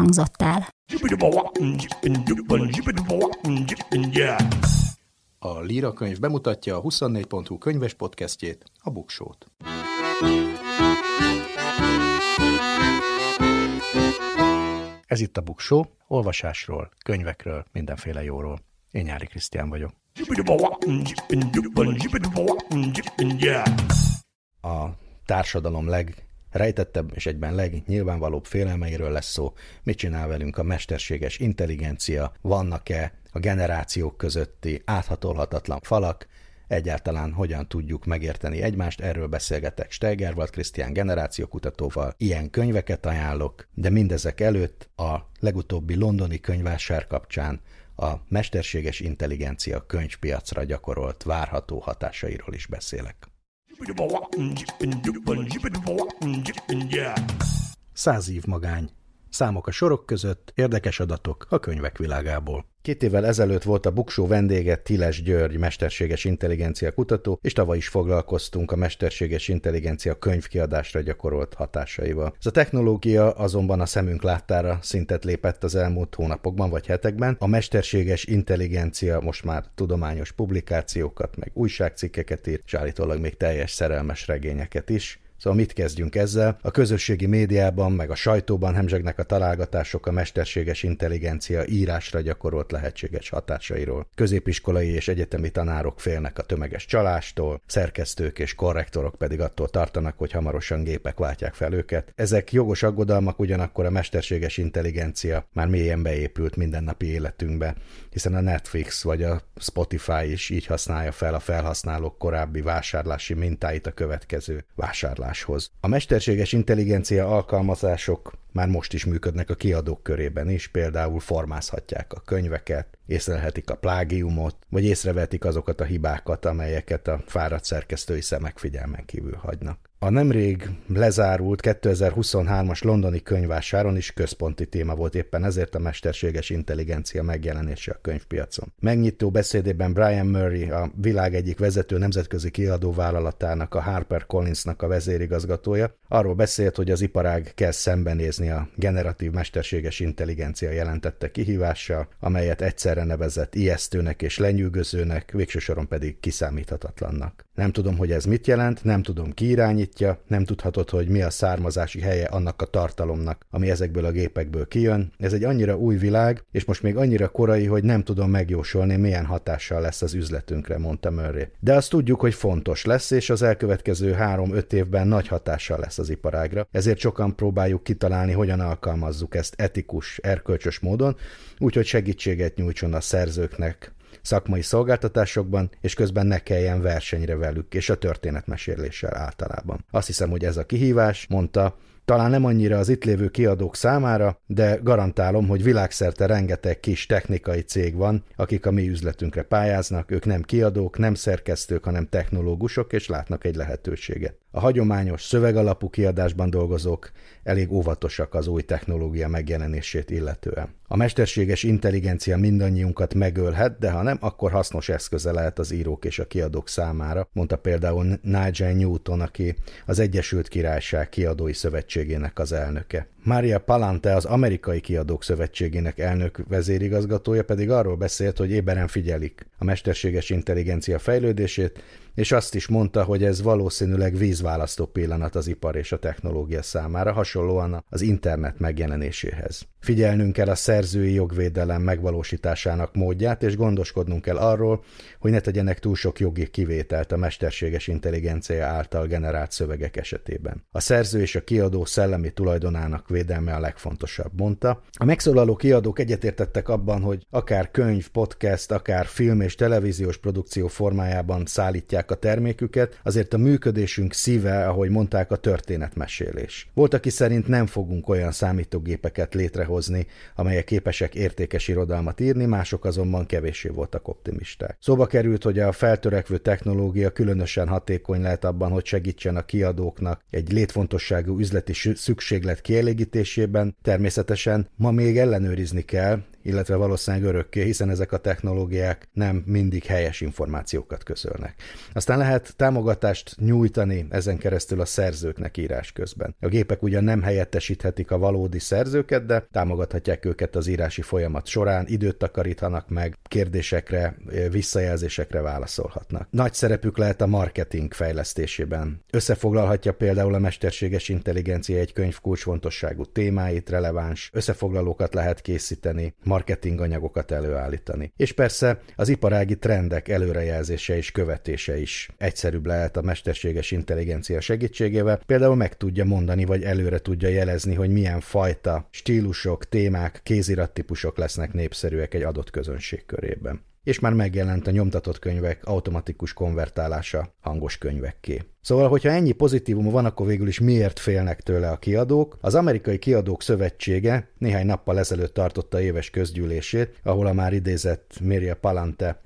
hangzott el. A Líra könyv bemutatja a 24.hu könyves podcastjét, a Buksót. Ez itt a Buksó, olvasásról, könyvekről, mindenféle jóról. Én Nyári Krisztián vagyok. A társadalom legrejtettebb és egyben legnyilvánvalóbb félelmeiről lesz szó. Mit csinál velünk a mesterséges intelligencia? Vannak-e a generációk közötti áthatolhatatlan falak? Egyáltalán hogyan tudjuk megérteni egymást, erről beszélgetek Steigerwald Krisztián generációkutatóval. Ilyen könyveket ajánlok, de mindezek előtt a legutóbbi londoni könyvásár kapcsán a mesterséges intelligencia könyvpiacra gyakorolt várható hatásairól is beszélek. Száz év magány. Számok a sorok között, érdekes adatok a könyvek világából. Két évvel ezelőtt volt a Buksó vendége Tiles György, mesterséges intelligencia kutató, és tavaly is foglalkoztunk a mesterséges intelligencia könyvkiadásra gyakorolt hatásaival. Ez a technológia azonban a szemünk láttára szintet lépett az elmúlt hónapokban vagy hetekben. A mesterséges intelligencia most már tudományos publikációkat, meg újságcikkeket ír, és állítólag még teljes szerelmes regényeket is. Szóval mit kezdjünk ezzel? A közösségi médiában, meg a sajtóban hemzsegnek a találgatások a mesterséges intelligencia írásra gyakorolt lehetséges hatásairól. Középiskolai és egyetemi tanárok félnek a tömeges csalástól, szerkesztők és korrektorok pedig attól tartanak, hogy hamarosan gépek váltják fel őket. Ezek jogos aggodalmak, ugyanakkor a mesterséges intelligencia már mélyen beépült mindennapi életünkbe, hiszen a Netflix vagy a Spotify is így használja fel a felhasználók korábbi vásárlási mintáit a következő vásárlás tanuláshoz. A mesterséges intelligencia alkalmazások már most is működnek a kiadók körében is, például formázhatják a könyveket, észrelhetik a plágiumot, vagy észrevetik azokat a hibákat, amelyeket a fáradt szerkesztői szemek figyelmen kívül hagynak. A nemrég lezárult 2023-as londoni könyvásáron is központi téma volt éppen ezért a mesterséges intelligencia megjelenése a könyvpiacon. Megnyitó beszédében Brian Murray, a világ egyik vezető nemzetközi kiadóvállalatának, a Harper Collinsnak a vezérigazgatója, arról beszélt, hogy az iparág kezd szembenézni a generatív mesterséges intelligencia jelentette kihívással, amelyet egyszerre nevezett ijesztőnek és lenyűgözőnek, végső soron pedig kiszámíthatatlannak. Nem tudom, hogy ez mit jelent, nem tudom ki irányítja, nem tudhatod, hogy mi a származási helye annak a tartalomnak, ami ezekből a gépekből kijön. Ez egy annyira új világ, és most még annyira korai, hogy nem tudom megjósolni, milyen hatással lesz az üzletünkre, mondta Murray. De azt tudjuk, hogy fontos lesz, és az elkövetkező három-öt évben nagy hatással lesz az iparágra. Ezért sokan próbáljuk kitalálni, hogyan alkalmazzuk ezt etikus, erkölcsös módon, úgyhogy segítséget nyújtson a szerzőknek, szakmai szolgáltatásokban, és közben ne kelljen versenyre velük, és a történetmeséléssel általában. Azt hiszem, hogy ez a kihívás, mondta, talán nem annyira az itt lévő kiadók számára, de garantálom, hogy világszerte rengeteg kis technikai cég van, akik a mi üzletünkre pályáznak, ők nem kiadók, nem szerkesztők, hanem technológusok, és látnak egy lehetőséget. A hagyományos szövegalapú kiadásban dolgozók elég óvatosak az új technológia megjelenését illetően. A mesterséges intelligencia mindannyiunkat megölhet, de ha nem, akkor hasznos eszköze lehet az írók és a kiadók számára, mondta például Nigel Newton, aki az Egyesült Királyság kiadói szövetségének az elnöke. Mária Palante, az Amerikai Kiadók Szövetségének elnök vezérigazgatója pedig arról beszélt, hogy éberen figyelik a mesterséges intelligencia fejlődését, és azt is mondta, hogy ez valószínűleg vízválasztó pillanat az ipar és a technológia számára, hasonlóan az internet megjelenéséhez. Figyelnünk kell a szerzői jogvédelem megvalósításának módját, és gondoskodnunk kell arról, hogy ne tegyenek túl sok jogi kivételt a mesterséges intelligencia által generált szövegek esetében. A szerző és a kiadó szellemi tulajdonának védelme a legfontosabb, mondta. A megszólaló kiadók egyetértettek abban, hogy akár könyv, podcast, akár film és televíziós produkció formájában szállítják adják a terméküket, azért a működésünk szíve, ahogy mondták, a történetmesélés. Volt, aki szerint nem fogunk olyan számítógépeket létrehozni, amelyek képesek értékes irodalmat írni, mások azonban kevéssé voltak optimisták. Szóba került, hogy a feltörekvő technológia különösen hatékony lehet abban, hogy segítsen a kiadóknak egy létfontosságú üzleti szükséglet kielégítésében. Természetesen ma még ellenőrizni kell, illetve valószínűleg örökké, hiszen ezek a technológiák nem mindig helyes információkat közölnek. Aztán lehet támogatást nyújtani ezen keresztül a szerzőknek írás közben. A gépek ugyan nem helyettesíthetik a valódi szerzőket, de támogathatják őket az írási folyamat során, időt takaríthanak meg, kérdésekre, visszajelzésekre válaszolhatnak. Nagy szerepük lehet a marketing fejlesztésében. Összefoglalhatja például a mesterséges intelligencia egy könyv kulcsfontosságú témáit, releváns összefoglalókat lehet készíteni, marketing anyagokat előállítani. És persze az iparági trendek előrejelzése és követése is egyszerűbb lehet a mesterséges intelligencia segítségével. Például meg tudja mondani, vagy előre tudja jelezni, hogy milyen fajta stílusok, témák, kézirattípusok lesznek népszerűek egy adott közönség körében és már megjelent a nyomtatott könyvek automatikus konvertálása hangos könyvekké. Szóval, hogyha ennyi pozitívum van, akkor végül is miért félnek tőle a kiadók? Az Amerikai Kiadók Szövetsége néhány nappal ezelőtt tartotta éves közgyűlését, ahol a már idézett Miria Palante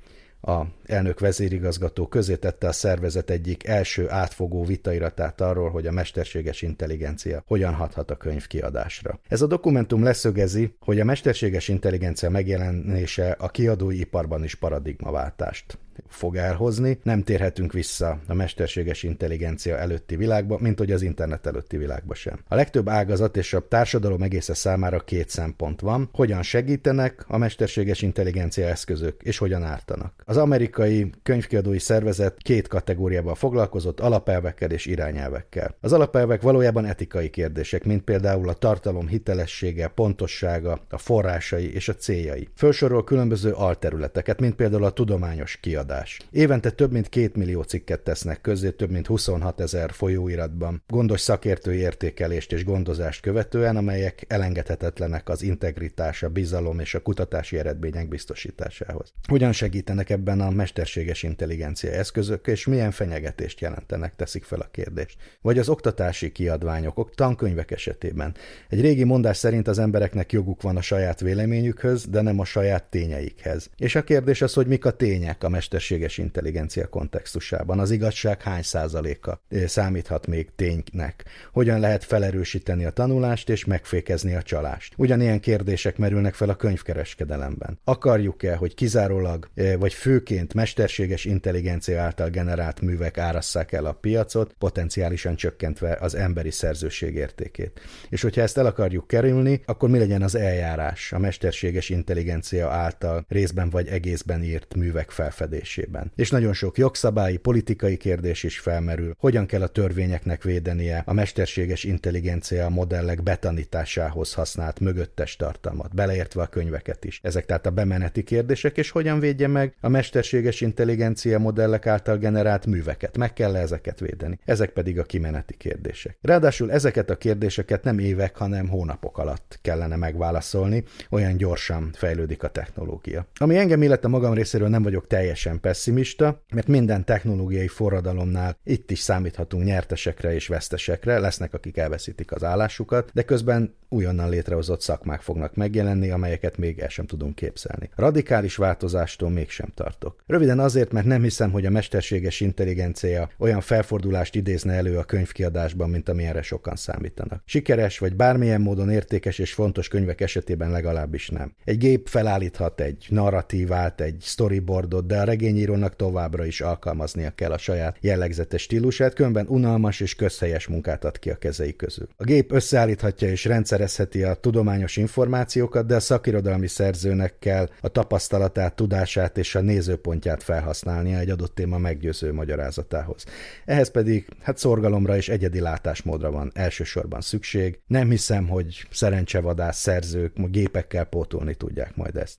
a elnök vezérigazgató közé tette a szervezet egyik első átfogó vitairatát arról, hogy a mesterséges intelligencia hogyan hathat a könyv kiadásra. Ez a dokumentum leszögezi, hogy a mesterséges intelligencia megjelenése a kiadói iparban is paradigmaváltást fog elhozni. Nem térhetünk vissza a mesterséges intelligencia előtti világba, mint hogy az internet előtti világba sem. A legtöbb ágazat és a társadalom egésze számára két szempont van, hogyan segítenek a mesterséges intelligencia eszközök, és hogyan ártanak. Az amerikai könyvkiadói szervezet két kategóriával foglalkozott, alapelvekkel és irányelvekkel. Az alapelvek valójában etikai kérdések, mint például a tartalom hitelessége, pontossága, a forrásai és a céljai. Felsorol különböző alterületeket, mint például a tudományos kiadás kiadás. Évente több mint két millió cikket tesznek közzé, több mint 26 ezer folyóiratban, gondos szakértői értékelést és gondozást követően, amelyek elengedhetetlenek az integritás, a bizalom és a kutatási eredmények biztosításához. Hogyan segítenek ebben a mesterséges intelligencia eszközök, és milyen fenyegetést jelentenek, teszik fel a kérdést. Vagy az oktatási kiadványok, tankönyvek esetében. Egy régi mondás szerint az embereknek joguk van a saját véleményükhöz, de nem a saját tényeikhez. És a kérdés az, hogy mik a tények a mesterséges mesterséges intelligencia kontextusában. Az igazság hány százaléka számíthat még ténynek? Hogyan lehet felerősíteni a tanulást és megfékezni a csalást? Ugyanilyen kérdések merülnek fel a könyvkereskedelemben. Akarjuk-e, hogy kizárólag vagy főként mesterséges intelligencia által generált művek árasszák el a piacot, potenciálisan csökkentve az emberi szerzőség értékét? És hogyha ezt el akarjuk kerülni, akkor mi legyen az eljárás a mesterséges intelligencia által részben vagy egészben írt művek felfedés? Kezelésében. És nagyon sok jogszabályi, politikai kérdés is felmerül, hogyan kell a törvényeknek védenie a mesterséges intelligencia modellek betanításához használt mögöttes tartalmat, beleértve a könyveket is. Ezek tehát a bemeneti kérdések, és hogyan védje meg a mesterséges intelligencia modellek által generált műveket. Meg kell ezeket védeni. Ezek pedig a kimeneti kérdések. Ráadásul ezeket a kérdéseket nem évek, hanem hónapok alatt kellene megválaszolni, olyan gyorsan fejlődik a technológia. Ami engem illet a magam részéről nem vagyok teljesen teljesen pessimista, mert minden technológiai forradalomnál itt is számíthatunk nyertesekre és vesztesekre, lesznek, akik elveszítik az állásukat, de közben újonnan létrehozott szakmák fognak megjelenni, amelyeket még el sem tudunk képzelni. Radikális változástól mégsem tartok. Röviden azért, mert nem hiszem, hogy a mesterséges intelligencia olyan felfordulást idézne elő a könyvkiadásban, mint amilyenre sokan számítanak. Sikeres vagy bármilyen módon értékes és fontos könyvek esetében legalábbis nem. Egy gép felállíthat egy narratívát, egy storyboardot, de a regényírónak továbbra is alkalmaznia kell a saját jellegzetes stílusát, különben unalmas és közhelyes munkát ad ki a kezei közül. A gép összeállíthatja és rendszerezheti a tudományos információkat, de a szakirodalmi szerzőnek kell a tapasztalatát, tudását és a nézőpontját felhasználnia egy adott téma meggyőző magyarázatához. Ehhez pedig hát szorgalomra és egyedi látásmódra van elsősorban szükség. Nem hiszem, hogy szerencsevadász szerzők gépekkel pótolni tudják majd ezt.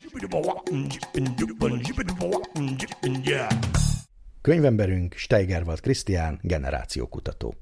Könyvemberünk Steigerwald Krisztián, generációkutató.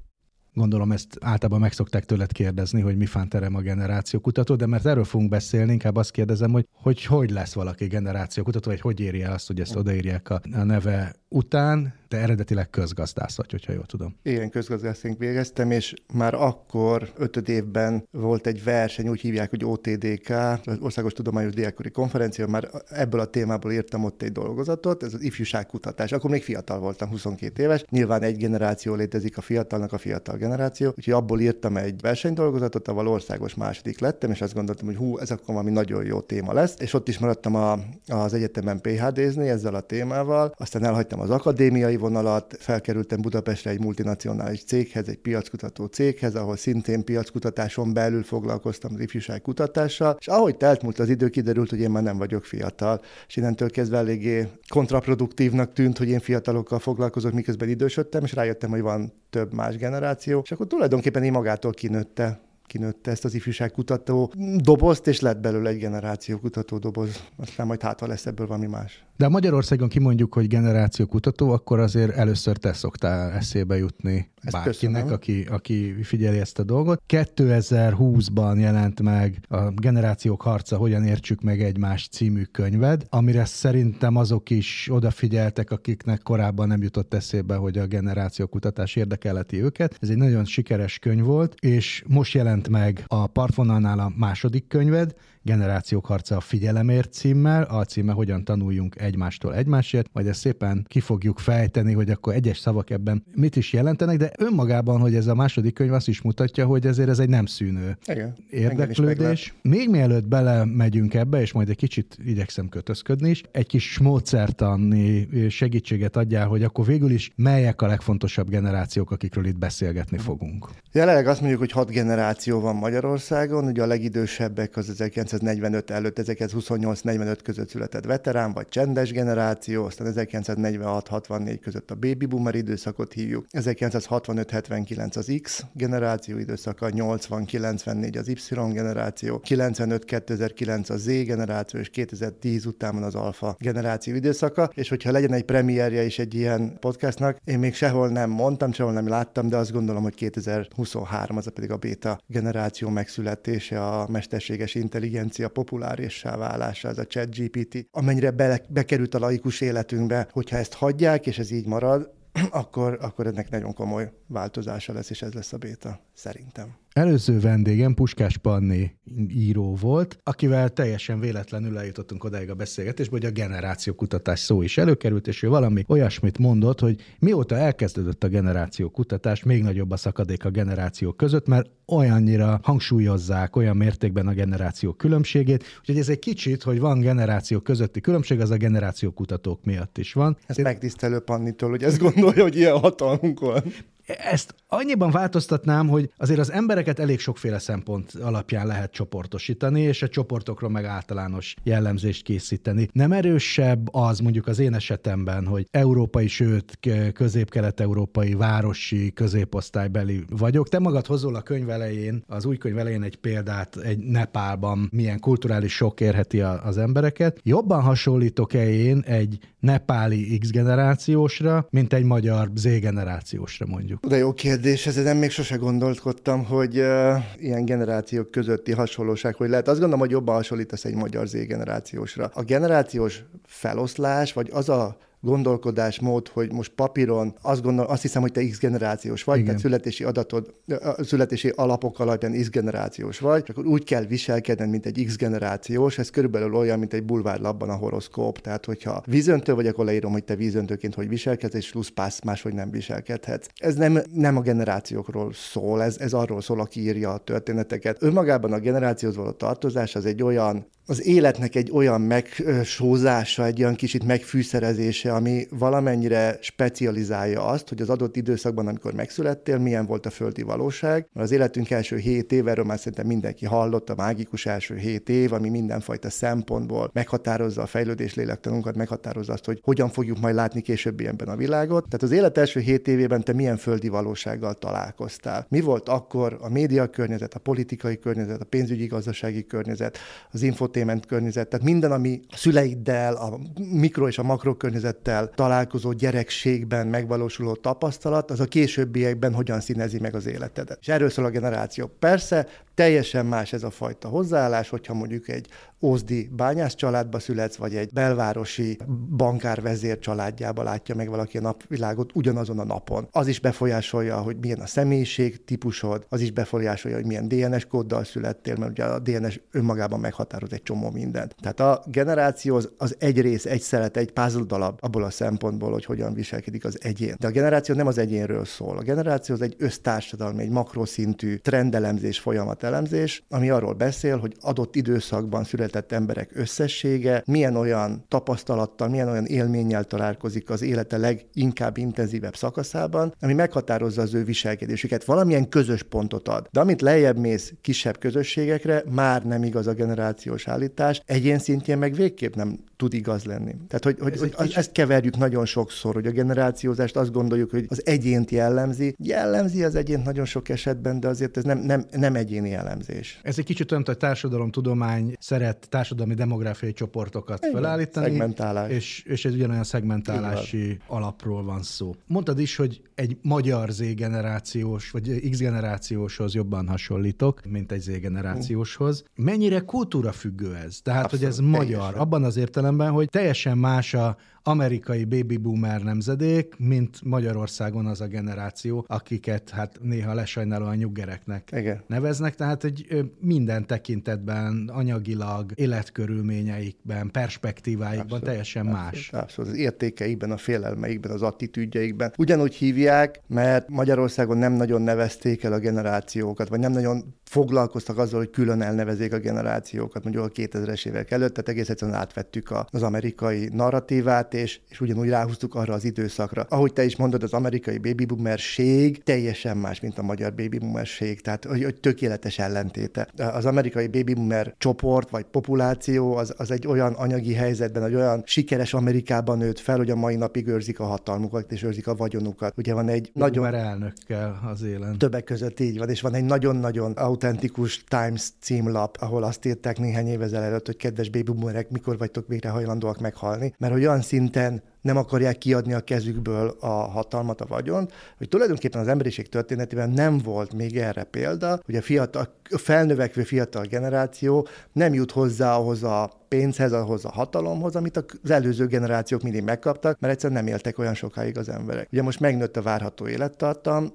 Gondolom ezt általában meg szokták tőled kérdezni, hogy mi fánterem a generációkutató, de mert erről fogunk beszélni, inkább azt kérdezem, hogy hogy, hogy lesz valaki generációkutató, vagy hogy éri el azt, hogy ezt odaírják a, a neve után te eredetileg közgazdász vagy, hogyha jól tudom. Igen, közgazdászként végeztem, és már akkor, ötöd évben volt egy verseny, úgy hívják, hogy OTDK, az Országos Tudományos Diákori Konferencia, már ebből a témából írtam ott egy dolgozatot, ez az ifjúságkutatás. Akkor még fiatal voltam, 22 éves. Nyilván egy generáció létezik a fiatalnak, a fiatal generáció, úgyhogy abból írtam egy versenydolgozatot, ahol országos második lettem, és azt gondoltam, hogy hú, ez akkor valami nagyon jó téma lesz. És ott is maradtam a, az egyetemen PHD-zni ezzel a témával, aztán elhagytam az akadémiai vonalat, felkerültem Budapestre egy multinacionális céghez, egy piackutató céghez, ahol szintén piackutatáson belül foglalkoztam az ifjúság kutatással, és ahogy telt múlt az idő, kiderült, hogy én már nem vagyok fiatal, és innentől kezdve eléggé kontraproduktívnak tűnt, hogy én fiatalokkal foglalkozok, miközben idősödtem, és rájöttem, hogy van több más generáció, és akkor tulajdonképpen én magától kinőtte kinőtte ezt az ifjúságkutató dobozt, és lett belőle egy generációkutató doboz. Aztán majd hátra lesz ebből valami más. De Magyarországon kimondjuk, hogy generációkutató, akkor azért először te szoktál eszébe jutni ezt bárkinek, aki, aki figyeli ezt a dolgot. 2020-ban jelent meg a Generációk harca, hogyan értsük meg egymás című könyved, amire szerintem azok is odafigyeltek, akiknek korábban nem jutott eszébe, hogy a generációkutatás érdekeleti őket. Ez egy nagyon sikeres könyv volt, és most jelent meg a partvonalnál a második könyved, Generációk harca a figyelemért címmel, a címe Hogyan tanuljunk egymástól egymásért, majd ezt szépen ki fogjuk fejteni, hogy akkor egyes szavak ebben mit is jelentenek, de önmagában, hogy ez a második könyv azt is mutatja, hogy ezért ez egy nem szűnő Igen, érdeklődés. Még mielőtt belemegyünk ebbe, és majd egy kicsit igyekszem kötözködni is, egy kis módszertani segítséget adjál, hogy akkor végül is melyek a legfontosabb generációk, akikről itt beszélgetni fogunk. Jelenleg azt mondjuk, hogy hat generáció van Magyarországon, ugye a legidősebbek az 1945 előtt, 1928-45 között született veterán, vagy csendes generáció, aztán 1946-64 között a baby boomer időszakot hívjuk, 1965-79 az X generáció időszaka, 80-94 az Y generáció, 95-2009 a Z generáció, és 2010 után van az alfa generáció időszaka, és hogyha legyen egy premierje is egy ilyen podcastnak, én még sehol nem mondtam, sehol nem láttam, de azt gondolom, hogy 2023 az a pedig a beta generáció megszületése, a mesterséges intelligencia intelligencia populárissá válása, ez a chat GPT, amennyire be, bekerült a laikus életünkbe, hogyha ezt hagyják, és ez így marad, akkor, akkor ennek nagyon komoly változása lesz, és ez lesz a béta, szerintem. Előző vendégem Puskás Panni író volt, akivel teljesen véletlenül eljutottunk odáig a beszélgetésbe, hogy a generációkutatás szó is előkerült, és ő valami olyasmit mondott, hogy mióta elkezdődött a generációkutatás, még nagyobb a szakadék a generációk között, mert olyannyira hangsúlyozzák olyan mértékben a generáció különbségét, hogy ez egy kicsit, hogy van generáció közötti különbség, az a generációkutatók miatt is van. Ez Én... megtisztelő Pannitól, hogy ezt gondolja, hogy ilyen hatalmunk van. Ezt annyiban változtatnám, hogy azért az embereket elég sokféle szempont alapján lehet csoportosítani, és a csoportokról meg általános jellemzést készíteni. Nem erősebb az mondjuk az én esetemben, hogy európai, sőt közép-kelet-európai városi középosztálybeli vagyok. Te magad hozol a könyv elején, az új könyv elején egy példát egy Nepálban, milyen kulturális sok érheti az embereket. Jobban hasonlítok-e én egy nepáli X generációsra, mint egy magyar Z generációsra mondjuk? De jó kérdés, ezen még sose gondolkodtam, hogy uh, ilyen generációk közötti hasonlóság, hogy lehet. Azt gondolom, hogy jobban hasonlítasz egy magyar Z generációsra. A generációs feloszlás, vagy az a gondolkodásmód, hogy most papíron azt, gondol, azt hiszem, hogy te X generációs vagy, Igen. tehát születési adatod, születési alapok alapján X generációs vagy, és akkor úgy kell viselkedned, mint egy X generációs, ez körülbelül olyan, mint egy bulvárlapban a horoszkóp, tehát hogyha vízöntő vagy, akkor leírom, hogy te vízöntőként hogy viselkedsz, és plusz pász máshogy nem viselkedhetsz. Ez nem, nem a generációkról szól, ez, ez arról szól, aki írja a történeteket. Önmagában a generációhoz való tartozás az egy olyan az életnek egy olyan megsózása, egy olyan kicsit megfűszerezése, ami valamennyire specializálja azt, hogy az adott időszakban, amikor megszülettél, milyen volt a földi valóság. Mert az életünk első hét év, erről már szerintem mindenki hallott, a mágikus első hét év, ami mindenfajta szempontból meghatározza a fejlődés lélektanunkat, meghatározza azt, hogy hogyan fogjuk majd látni később ilyenben a világot. Tehát az élet első hét évében te milyen földi valósággal találkoztál? Mi volt akkor a média környezet, a politikai környezet, a pénzügyi gazdasági környezet, az info infotainment környezet, tehát minden, ami a szüleiddel, a mikro és a makro környezettel találkozó gyerekségben megvalósuló tapasztalat, az a későbbiekben hogyan színezi meg az életedet. És erről szól a generáció. Persze Teljesen más ez a fajta hozzáállás, hogyha mondjuk egy ózdi bányász családba születsz, vagy egy belvárosi bankár vezér családjába látja meg valaki a napvilágot ugyanazon a napon. Az is befolyásolja, hogy milyen a személyiség típusod, az is befolyásolja, hogy milyen DNS kóddal születtél, mert ugye a DNS önmagában meghatároz egy csomó mindent. Tehát a generáció az, az egy rész, egy szeret, egy puzzle darab abból a szempontból, hogy hogyan viselkedik az egyén. De a generáció nem az egyénről szól. A generáció az egy össztársadalmi, egy makroszintű trendelemzés, folyamatelemzés, ami arról beszél, hogy adott időszakban született született emberek összessége, milyen olyan tapasztalattal, milyen olyan élménnyel találkozik az élete leginkább intenzívebb szakaszában, ami meghatározza az ő viselkedésüket, valamilyen közös pontot ad. De amit lejjebb mész kisebb közösségekre, már nem igaz a generációs állítás, egyén szintjén meg végképp nem tud igaz lenni. Tehát, hogy, hogy, Ez hogy kicsit... ezt keverjük nagyon sokszor, hogy a generációzást azt gondoljuk, hogy az egyént jellemzi. Jellemzi az egyént nagyon sok esetben, de azért ez nem, nem, nem egyéni jellemzés. Ez egy kicsit olyan, hogy társadalomtudomány szeret társadalmi demográfiai csoportokat Igen, felállítani. Szegmentálás. És, és ez ugyanolyan szegmentálási alapról van szó. Mondtad is, hogy egy magyar Z-generációs, vagy X-generációshoz jobban hasonlítok, mint egy Z-generációshoz. Mennyire kultúra függő ez? Tehát, Abszolút, hogy ez magyar, teljesen. abban az értelemben, hogy teljesen más a amerikai baby boomer nemzedék, mint Magyarországon az a generáció, akiket hát néha lesajnálóan nyuggereknek Igen. neveznek, tehát hogy minden tekintetben, anyagilag, életkörülményeikben, perspektíváikban abszolút, teljesen abszolút, más. Abszolút, az értékeikben, a félelmeikben, az attitűdjeikben. Ugyanúgy hívják, mert Magyarországon nem nagyon nevezték el a generációkat, vagy nem nagyon foglalkoztak azzal, hogy külön elnevezik a generációkat, mondjuk a 2000-es évek előtt, tehát egész egyszerűen átvettük az amerikai narratívát, és, és ugyanúgy ráhúztuk arra az időszakra. Ahogy te is mondod, az amerikai baby boomerség teljesen más, mint a magyar baby boomerség, tehát hogy, hogy tökéletes ellentéte. Az amerikai baby boomer csoport vagy populáció az, az egy olyan anyagi helyzetben, egy olyan sikeres Amerikában nőtt fel, hogy a mai napig őrzik a hatalmukat és őrzik a vagyonukat. Ugye van egy nagyon... Boomer elnökkel az élen. Többek között így van, és van egy nagyon-nagyon autentikus Times címlap, ahol azt írták néhány évvel ezelőtt, hogy kedves baby boomerek, mikor vagytok végre hajlandóak meghalni, mert hogy olyan szinten nem akarják kiadni a kezükből a hatalmat, a vagyont, hogy tulajdonképpen az emberiség történetében nem volt még erre példa, hogy a, fiatal, a felnövekvő fiatal generáció nem jut hozzá ahhoz a pénzhez, ahhoz a hatalomhoz, amit az előző generációk mindig megkaptak, mert egyszerűen nem éltek olyan sokáig az emberek. Ugye most megnőtt a várható élettartam,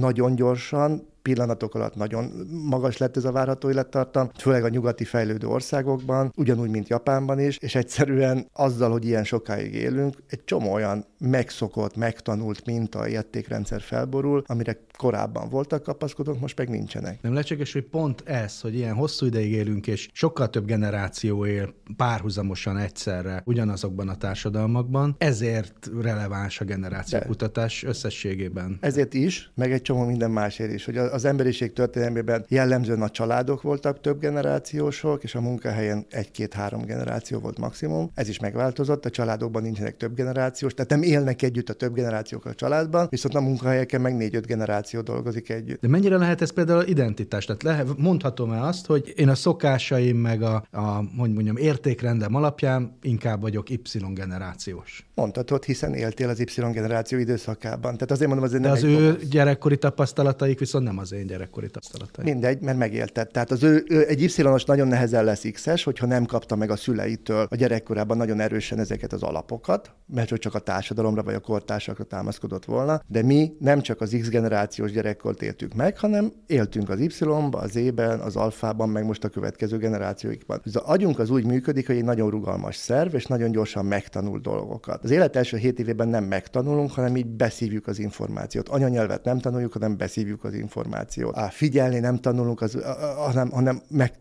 nagyon gyorsan, pillanatok alatt nagyon magas lett ez a várható élettartam, főleg a nyugati fejlődő országokban, ugyanúgy, mint Japánban is, és egyszerűen azzal, hogy ilyen sokáig élünk, egy csomó olyan megszokott, megtanult minta értékrendszer felborul, amire korábban voltak kapaszkodók, most meg nincsenek. Nem lehetséges, hogy pont ez, hogy ilyen hosszú ideig élünk, és sokkal több generáció él párhuzamosan egyszerre ugyanazokban a társadalmakban, ezért releváns a generációkutatás összességében. Ezért is, meg egy csomó minden másért is, hogy az emberiség történelmében jellemzően a családok voltak több generációsok, és a munkahelyen egy-két-három generáció volt maximum. Ez is megváltozott, a családokban nincsenek több generációs, tehát nem élnek együtt a több generációk a családban, viszont a munkahelyeken meg négy-öt generáció dolgozik együtt. De mennyire lehet ez például identitás? Tehát lehet, mondhatom-e azt, hogy én a szokásaim meg a, a hogy mondjam, értékrendem alapján inkább vagyok Y generációs? Mondhatod, hiszen éltél az Y generáció időszakában. Tehát azért mondom, azért De az ő fokoz. gyerekkori tapasztalataik viszont nem az én gyerekkori tapasztalataim. Mindegy, mert megélted. Tehát az ő, ő egy Y-os nagyon nehezen lesz X-es, hogyha nem kapta meg a szüleitől a gyerekkorában nagyon erősen ezeket az alapokat, mert hogy csak a társadalomra vagy a kortársakra támaszkodott volna, de mi nem csak az X generációs gyerekkort éltük meg, hanem éltünk az Y-ba, az E-ben, az alfában, meg most a következő generációikban. Az agyunk az úgy működik, hogy egy nagyon rugalmas szerv, és nagyon gyorsan megtanul dolgokat. Az élet első hét évében nem megtanulunk, hanem így beszívjuk az információt. Anyanyelvet nem tanuljuk, hanem beszívjuk az információt. A figyelni nem tanulunk, az, hanem, hanem meg,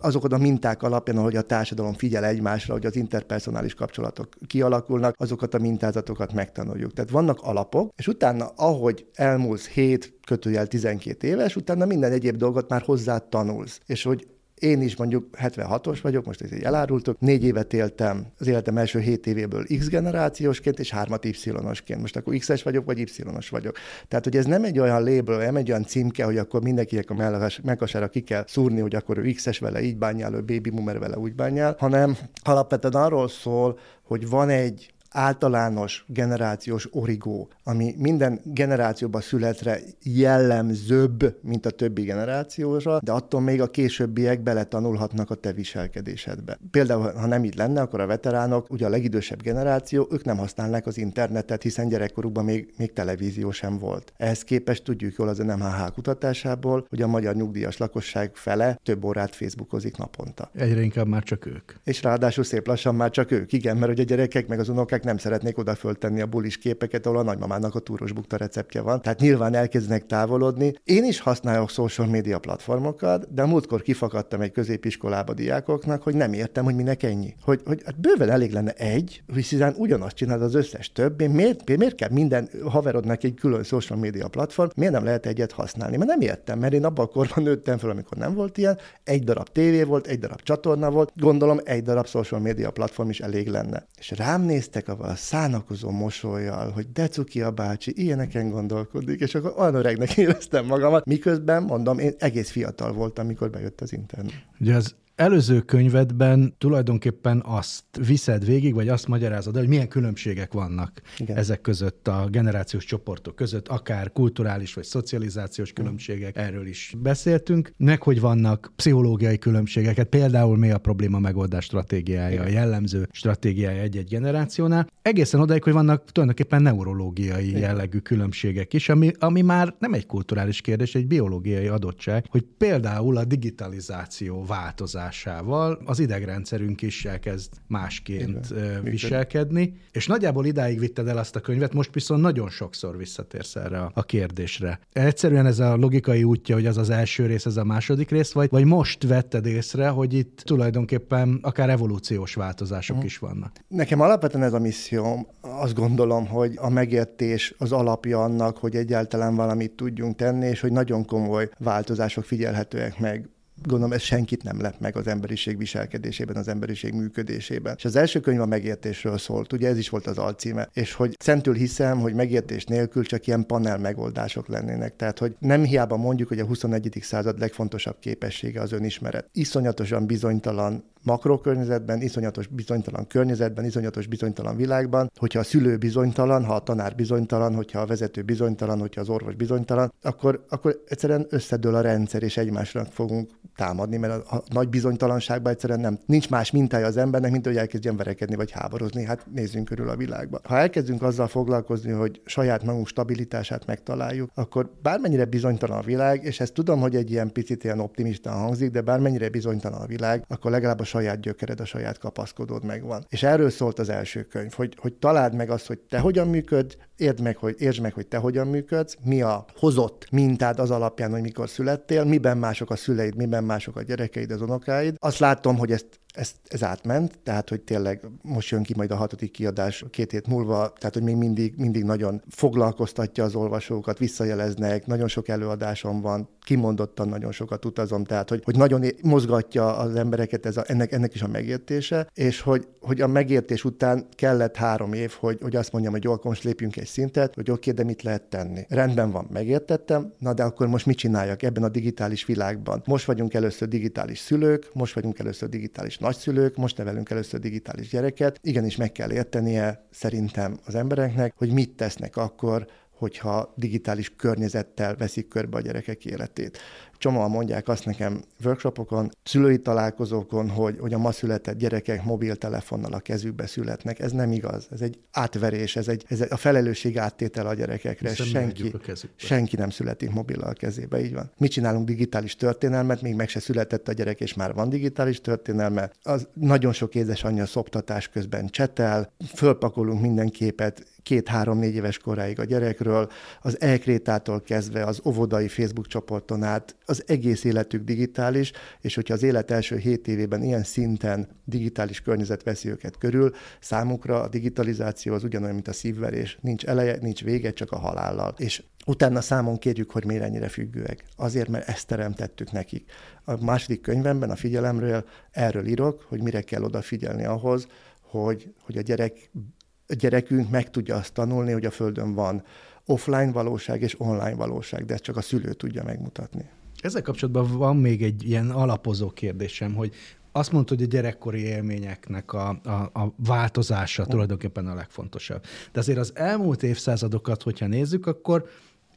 azokon a minták alapján, ahogy a társadalom figyel egymásra, hogy az interpersonális kapcsolatok kialakulnak, azokat a mintázatokat megtanuljuk. Tehát vannak alapok, és utána, ahogy elmúlsz 7 kötőjel 12 éves, utána minden egyéb dolgot már hozzá tanulsz. És hogy én is mondjuk 76-os vagyok, most ez így elárultok, négy évet éltem az életem első hét évéből X generációsként, és hármat Y-osként. Most akkor X-es vagyok, vagy Y-os vagyok. Tehát, hogy ez nem egy olyan label, nem egy olyan címke, hogy akkor mindenkinek a melkasára ki kell szúrni, hogy akkor ő X-es vele így bánjál, ő baby boomer vele úgy bánjál, hanem alapvetően arról szól, hogy van egy általános generációs origó, ami minden generációban születre jellemzőbb, mint a többi generációra, de attól még a későbbiek beletanulhatnak a te viselkedésedbe. Például, ha nem így lenne, akkor a veteránok, ugye a legidősebb generáció, ők nem használnák az internetet, hiszen gyerekkorukban még, még televízió sem volt. Ehhez képest tudjuk jól az NMHH kutatásából, hogy a magyar nyugdíjas lakosság fele több órát Facebookozik naponta. Egyre inkább már csak ők. És ráadásul szép lassan már csak ők, igen, mert hogy a gyerekek meg az unokák nem szeretnék oda föltenni a bulis képeket, ahol a nagymamának a túros bukta receptje van. Tehát nyilván elkezdenek távolodni. Én is használok social media platformokat, de múltkor kifakadtam egy középiskolába diákoknak, hogy nem értem, hogy minek ennyi. Hogy, hogy hát bőven elég lenne egy, hiszen ugyanazt csinál az összes több. Én miért, miért kell minden haverodnak egy külön social media platform, miért nem lehet egyet használni? Mert nem értem, mert én abban a korban nőttem fel, amikor nem volt ilyen, egy darab tévé volt, egy darab csatorna volt, gondolom egy darab social media platform is elég lenne. És rám néztek a szánakozó mosolyjal, hogy de cuki a bácsi, ilyeneken gondolkodik, és akkor olyan öregnek éreztem magamat, miközben, mondom, én egész fiatal voltam, amikor bejött az internet. Ugye az előző könyvedben tulajdonképpen azt viszed végig, vagy azt magyarázod hogy milyen különbségek vannak Igen. ezek között a generációs csoportok között, akár kulturális vagy szocializációs különbségek, erről is beszéltünk, meg hogy vannak pszichológiai különbségeket, például mi a probléma megoldás stratégiája, Igen. a jellemző stratégiája egy-egy generációnál, egészen odaig, hogy vannak tulajdonképpen neurológiai Igen. jellegű különbségek is, ami, ami már nem egy kulturális kérdés, egy biológiai adottság, hogy például a digitalizáció változás változásával az idegrendszerünk is elkezd másként Igen. viselkedni, és nagyjából idáig vitted el azt a könyvet, most viszont nagyon sokszor visszatérsz erre a kérdésre. Egyszerűen ez a logikai útja, hogy az az első rész, ez a második rész, vagy, vagy most vetted észre, hogy itt tulajdonképpen akár evolúciós változások uh-huh. is vannak? Nekem alapvetően ez a misszióm, azt gondolom, hogy a megértés az alapja annak, hogy egyáltalán valamit tudjunk tenni, és hogy nagyon komoly változások figyelhetőek meg gondolom ez senkit nem lep meg az emberiség viselkedésében, az emberiség működésében. És az első könyv a megértésről szólt, ugye ez is volt az alcíme, és hogy szentül hiszem, hogy megértés nélkül csak ilyen panel megoldások lennének. Tehát, hogy nem hiába mondjuk, hogy a 21. század legfontosabb képessége az önismeret. Iszonyatosan bizonytalan makrokörnyezetben, iszonyatos bizonytalan környezetben, iszonyatos bizonytalan világban, hogyha a szülő bizonytalan, ha a tanár bizonytalan, hogyha a vezető bizonytalan, hogyha az orvos bizonytalan, akkor, akkor egyszerűen összedől a rendszer, és egymásra fogunk támadni, mert a, a nagy bizonytalanságban egyszerűen nem, nincs más mintája az embernek, mint hogy elkezdjen verekedni vagy háborozni. Hát nézzünk körül a világba. Ha elkezdünk azzal foglalkozni, hogy saját magunk stabilitását megtaláljuk, akkor bármennyire bizonytalan a világ, és ezt tudom, hogy egy ilyen picit ilyen optimista hangzik, de bármennyire bizonytalan a világ, akkor legalább a saját gyökered, a saját kapaszkodód megvan. És erről szólt az első könyv, hogy, hogy találd meg azt, hogy te hogyan működ, érd meg, hogy, értsd meg, hogy te hogyan működsz, mi a hozott mintád az alapján, hogy mikor születtél, miben mások a szüleid, miben mások a gyerekeid, az unokáid. Azt látom, hogy ezt ez, ez átment, tehát hogy tényleg most jön ki majd a hatodik kiadás két hét múlva, tehát hogy még mindig, mindig nagyon foglalkoztatja az olvasókat, visszajeleznek, nagyon sok előadásom van, kimondottan nagyon sokat utazom, tehát hogy, hogy nagyon mozgatja az embereket ez a, ennek, ennek is a megértése, és hogy, hogy a megértés után kellett három év, hogy, hogy azt mondjam, hogy jó, most lépjünk egy szintet, hogy oké, de mit lehet tenni. Rendben van, megértettem, na de akkor most mit csináljak ebben a digitális világban? Most vagyunk először digitális szülők, most vagyunk először digitális nagyszülők, most nevelünk először digitális gyereket. Igenis meg kell értenie szerintem az embereknek, hogy mit tesznek akkor, hogyha digitális környezettel veszik körbe a gyerekek életét. Csomóan mondják azt nekem workshopokon, szülői találkozókon, hogy, hogy a ma született gyerekek mobiltelefonnal a kezükbe születnek. Ez nem igaz. Ez egy átverés, ez, egy, ez egy, a felelősség áttétel a gyerekekre. senki, a senki nem születik mobillal a kezébe, így van. Mi csinálunk digitális történelmet, még meg se született a gyerek, és már van digitális történelme. Az nagyon sok édesanyja szoptatás közben csetel, fölpakolunk minden képet, két-három-négy éves koráig a gyerekről, az elkrétától kezdve az óvodai Facebook csoporton át, az egész életük digitális, és hogyha az élet első hét évében ilyen szinten digitális környezet veszi őket körül, számukra a digitalizáció az ugyanolyan, mint a szívverés. Nincs eleje, nincs vége, csak a halállal. És utána számon kérjük, hogy miért ennyire függőek. Azért, mert ezt teremtettük nekik. A második könyvemben, a figyelemről erről írok, hogy mire kell odafigyelni ahhoz, hogy, hogy a gyerek a gyerekünk meg tudja azt tanulni, hogy a Földön van offline valóság és online valóság, de ezt csak a szülő tudja megmutatni. Ezzel kapcsolatban van még egy ilyen alapozó kérdésem, hogy azt mondta, hogy a gyerekkori élményeknek a, a, a változása tulajdonképpen a legfontosabb. De azért az elmúlt évszázadokat, hogyha nézzük, akkor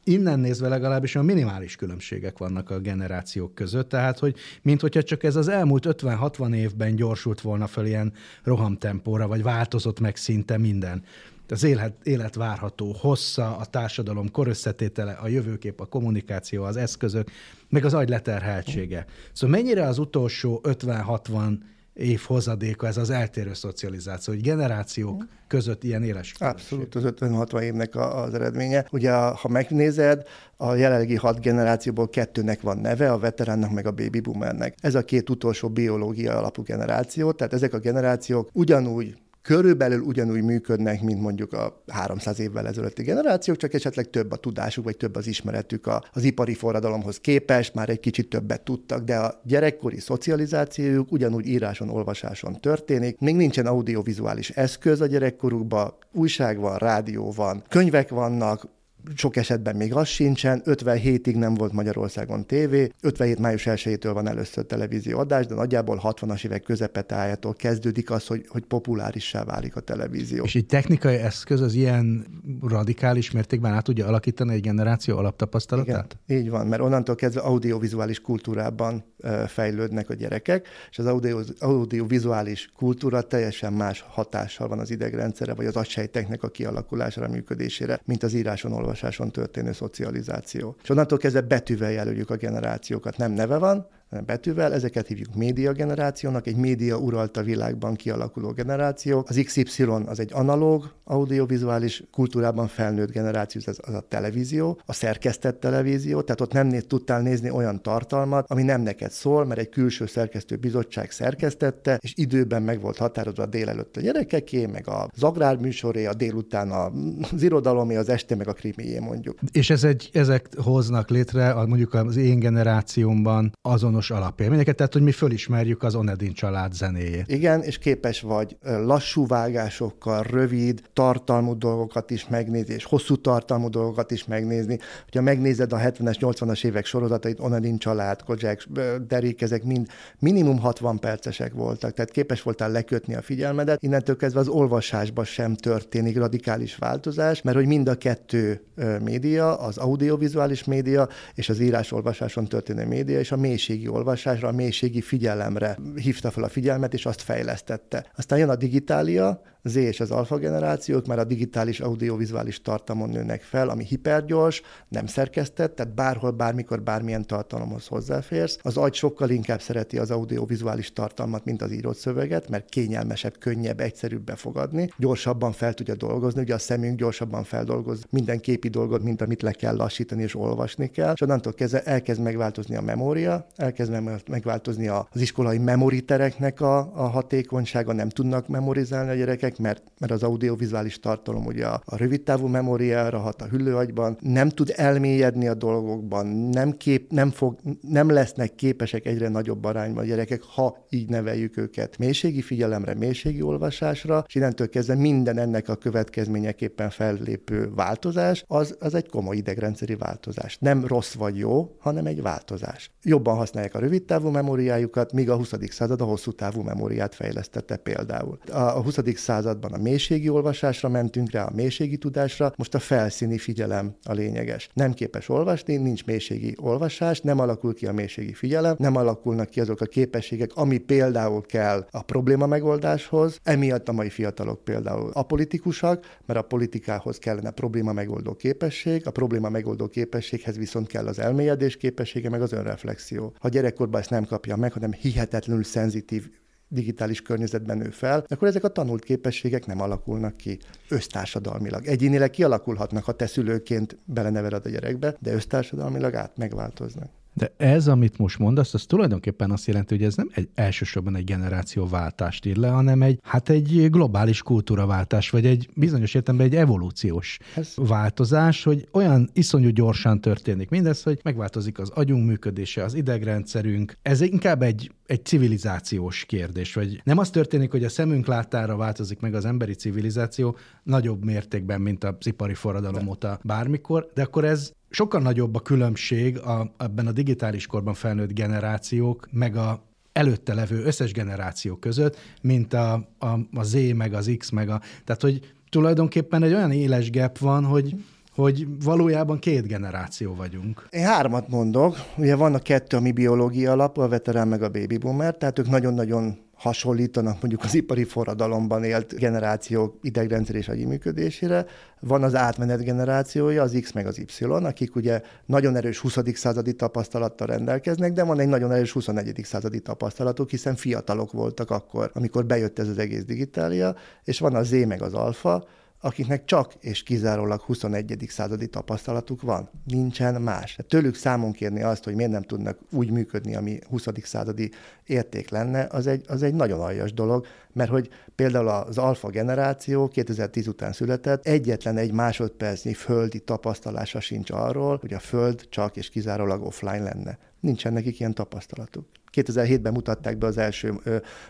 innen nézve legalábbis a minimális különbségek vannak a generációk között, tehát hogy mint hogyha csak ez az elmúlt 50-60 évben gyorsult volna fel ilyen rohamtempóra, vagy változott meg szinte minden. Az élet, élet várható hossza, a társadalom korösszetétele, a jövőkép, a kommunikáció, az eszközök, meg az agy leterheltsége. Szóval mennyire az utolsó 50-60 év hozadéka ez az eltérő szocializáció, hogy generációk között ilyen éles Abszolút az 50-60 évnek az eredménye. Ugye, ha megnézed, a jelenlegi hat generációból kettőnek van neve, a veteránnak meg a baby boomernek. Ez a két utolsó biológia alapú generáció, tehát ezek a generációk ugyanúgy körülbelül ugyanúgy működnek, mint mondjuk a 300 évvel ezelőtti generációk, csak esetleg több a tudásuk, vagy több az ismeretük az ipari forradalomhoz képest, már egy kicsit többet tudtak, de a gyerekkori szocializációjuk ugyanúgy íráson, olvasáson történik. Még nincsen audiovizuális eszköz a gyerekkorukban, újság van, rádió van, könyvek vannak, sok esetben még az sincsen, 57-ig nem volt Magyarországon tévé, 57. május 1-től van először televízió adás, de nagyjából 60-as évek közepetájától kezdődik az, hogy, hogy populárissá válik a televízió. És egy technikai eszköz az ilyen radikális mértékben át tudja alakítani egy generáció alaptapasztalatát? Igen, így van, mert onnantól kezdve audiovizuális kultúrában fejlődnek a gyerekek, és az audio, audiovizuális kultúra teljesen más hatással van az idegrendszere, vagy az agysejteknek a kialakulására, működésére, mint az íráson, olvasáson történő szocializáció. És onnantól kezdve betűvel jelöljük a generációkat. Nem neve van, betűvel, ezeket hívjuk média generációnak, egy média uralta világban kialakuló generáció. Az XY az egy analóg, audiovizuális kultúrában felnőtt generáció, ez az a televízió, a szerkesztett televízió, tehát ott nem né- tudtál nézni olyan tartalmat, ami nem neked szól, mert egy külső szerkesztő bizottság szerkesztette, és időben meg volt határozva a délelőtt a gyerekeké, meg az agrárműsoré, a délután az irodalomé, az este meg a krimié mondjuk. És ez egy, ezek hoznak létre, mondjuk az én generációmban azon azonos alapélményeket, tehát hogy mi fölismerjük az Onedin család zenéjét. Igen, és képes vagy lassú vágásokkal, rövid, tartalmú dolgokat is megnézni, és hosszú tartalmú dolgokat is megnézni. Ha megnézed a 70-es, 80-as évek sorozatait, Onedin család, Kozsák, Derik, ezek mind minimum 60 percesek voltak, tehát képes voltál lekötni a figyelmedet. Innentől kezdve az olvasásban sem történik radikális változás, mert hogy mind a kettő média, az audiovizuális média és az írás-olvasáson történő média, és a mélységi olvasásra, a mélységi figyelemre hívta fel a figyelmet, és azt fejlesztette. Aztán jön a digitália, Z és az alfa generációk már a digitális audiovizuális tartalmon nőnek fel, ami hipergyors, nem szerkesztett, tehát bárhol, bármikor, bármilyen tartalomhoz hozzáférsz. Az agy sokkal inkább szereti az audiovizuális tartalmat, mint az írott szöveget, mert kényelmesebb, könnyebb, egyszerűbb befogadni, gyorsabban fel tudja dolgozni, ugye a szemünk gyorsabban feldolgoz minden képi dolgot, mint amit le kell lassítani és olvasni kell, és onnantól kezdve elkezd megváltozni a memória, elkezd megváltozni az iskolai memoritereknek a, a hatékonysága, nem tudnak memorizálni a gyerekek, gyerekek, mert, mert az audiovizuális tartalom ugye a, a rövidtávú memóriára hat a hüllőagyban, nem tud elmélyedni a dolgokban, nem, kép, nem, fog, nem lesznek képesek egyre nagyobb arányban a gyerekek, ha így neveljük őket. Mélységi figyelemre, mélységi olvasásra, és innentől kezdve minden ennek a következményeképpen fellépő változás, az, az egy komoly idegrendszeri változás. Nem rossz vagy jó, hanem egy változás. Jobban használják a rövidtávú memóriájukat, míg a 20. század a hosszú távú memóriát fejlesztette például. A 20. század században a mélységi olvasásra mentünk rá, a mélységi tudásra, most a felszíni figyelem a lényeges. Nem képes olvasni, nincs mélységi olvasás, nem alakul ki a mélységi figyelem, nem alakulnak ki azok a képességek, ami például kell a probléma megoldáshoz. Emiatt a mai fiatalok például apolitikusak, mert a politikához kellene probléma megoldó képesség, a probléma megoldó képességhez viszont kell az elmélyedés képessége, meg az önreflexió. Ha gyerekkorban ezt nem kapja meg, hanem hihetetlenül szenzitív digitális környezetben nő fel, akkor ezek a tanult képességek nem alakulnak ki össztársadalmilag. Egyénileg kialakulhatnak, ha te szülőként beleneveled a gyerekbe, de össztársadalmilag át megváltoznak. De ez, amit most mondasz, az tulajdonképpen azt jelenti, hogy ez nem egy elsősorban egy generációváltást ír le, hanem egy, hát egy globális kultúraváltás, vagy egy bizonyos értelemben egy evolúciós ez... változás, hogy olyan iszonyú gyorsan történik mindez, hogy megváltozik az agyunk működése, az idegrendszerünk. Ez inkább egy, egy civilizációs kérdés, vagy nem az történik, hogy a szemünk látára változik meg az emberi civilizáció nagyobb mértékben, mint a ipari forradalom óta bármikor, de akkor ez sokkal nagyobb a különbség a, ebben a digitális korban felnőtt generációk, meg a előtte levő összes generáció között, mint a, a, a Z, meg az X, meg a... Tehát, hogy tulajdonképpen egy olyan éles gap van, hogy hogy valójában két generáció vagyunk. Én hármat mondok. Ugye van a kettő, ami biológia alapú, a veterán meg a baby boomer, tehát ők nagyon-nagyon hasonlítanak mondjuk az ipari forradalomban élt generáció idegrendszer és agyi működésére. Van az átmenet generációja, az X meg az Y, akik ugye nagyon erős 20. századi tapasztalattal rendelkeznek, de van egy nagyon erős 21. századi tapasztalatuk, hiszen fiatalok voltak akkor, amikor bejött ez az egész digitália, és van az Z meg az alfa, akiknek csak és kizárólag 21. századi tapasztalatuk van. Nincsen más. Tőlük számon kérni azt, hogy miért nem tudnak úgy működni, ami 20. századi érték lenne, az egy, az egy nagyon aljas dolog, mert hogy például az alfa generáció 2010 után született, egyetlen egy másodpercnyi földi tapasztalása sincs arról, hogy a föld csak és kizárólag offline lenne. Nincsen nekik ilyen tapasztalatuk. 2007-ben mutatták be az első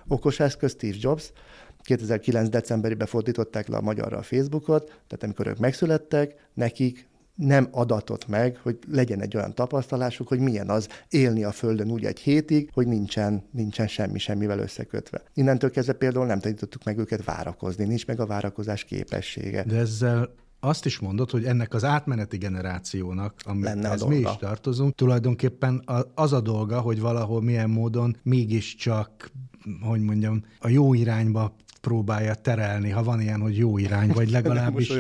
okos eszköz, Steve Jobs, 2009. decemberében fordították le a magyarra a Facebookot, tehát amikor ők megszülettek, nekik nem adatott meg, hogy legyen egy olyan tapasztalásuk, hogy milyen az élni a Földön úgy egy hétig, hogy nincsen, nincsen semmi semmivel összekötve. Innentől kezdve például nem tanítottuk meg őket várakozni, nincs meg a várakozás képessége. De ezzel azt is mondod, hogy ennek az átmeneti generációnak, amihez mi is tartozunk, tulajdonképpen az a dolga, hogy valahol milyen módon mégiscsak hogy mondjam, a jó irányba próbálja terelni, ha van ilyen, hogy jó irány, vagy legalábbis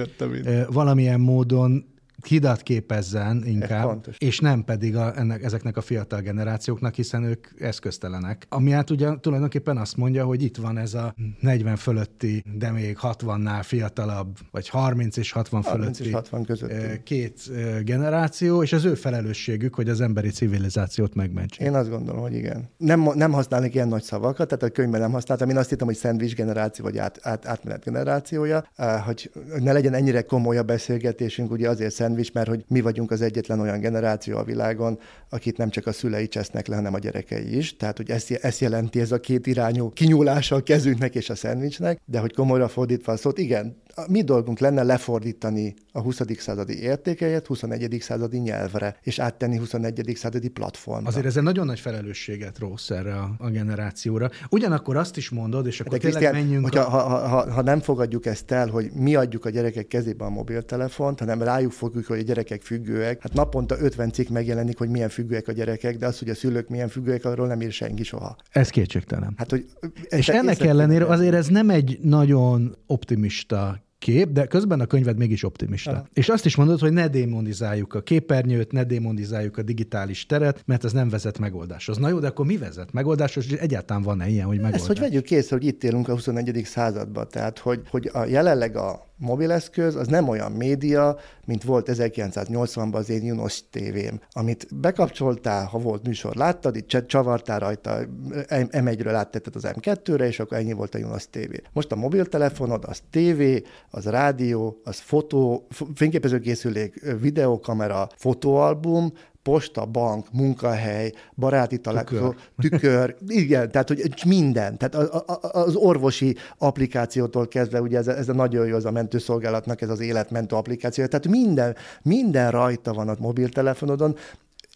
valamilyen módon hidat képezzen inkább, és nem pedig a, ennek, ezeknek a fiatal generációknak, hiszen ők eszköztelenek. Ami hát ugye tulajdonképpen azt mondja, hogy itt van ez a 40 fölötti, de még 60-nál fiatalabb, vagy 30 és 60 30 fölötti és 60 közötti. két generáció, és az ő felelősségük, hogy az emberi civilizációt megmentsék. Én azt gondolom, hogy igen. Nem, nem használnék ilyen nagy szavakat, tehát a könyvben nem használtam. Én azt hittem, hogy szendvics generáció, vagy át, át, átmenet generációja, hogy ne legyen ennyire komoly a beszélgetésünk, ugye azért szendvics, mert hogy mi vagyunk az egyetlen olyan generáció a világon, akit nem csak a szülei csesznek le, hanem a gyerekei is. Tehát, hogy ezt, ezt jelenti ez a két irányú kinyúlása a kezünknek és a szendvicsnek, de hogy komolyra fordítva a szót, igen, mi dolgunk lenne lefordítani a 20. századi értékeket 21. századi nyelvre, és áttenni 21. századi platformra. Azért ez egy nagyon nagy felelősséget rossz erre a, a generációra. Ugyanakkor azt is mondod, és akkor De tényleg Krisztián, menjünk... Hogyha, a... ha, ha, ha, nem fogadjuk ezt el, hogy mi adjuk a gyerekek kezébe a mobiltelefont, hanem rájuk fogjuk, hogy a gyerekek függőek, hát naponta 50 cikk megjelenik, hogy milyen függőek a gyerekek, de az, hogy a szülők milyen függőek, arról nem ír senki soha. Ez kétségtelen. Hát, hogy és ennek ellenére azért ez nem egy nagyon optimista kép, de közben a könyved mégis optimista. Ja. És azt is mondod, hogy ne démonizáljuk a képernyőt, ne démonizáljuk a digitális teret, mert ez nem vezet megoldáshoz. Na jó, de akkor mi vezet megoldáshoz, és egyáltalán van-e ilyen, hogy megoldás? Ezt, hogy vegyük észre, hogy itt élünk a 21. században, tehát hogy, hogy a jelenleg a mobileszköz az nem olyan média, mint volt 1980-ban az én Junos tévém, amit bekapcsoltál, ha volt műsor, láttad, itt csavartál rajta, M1-ről áttetted az M2-re, és akkor ennyi volt a Junos TV. Most a mobiltelefonod, az tévé, az rádió, az fotó, fényképezőkészülék, videokamera, fotóalbum, posta, bank, munkahely, baráti találkozó, tükör. tükör, igen, tehát hogy minden, tehát az orvosi applikációtól kezdve, ugye ez ez a nagyon jó, az a mentőszolgálatnak ez az életmentő applikáció, tehát minden, minden rajta van a mobiltelefonodon,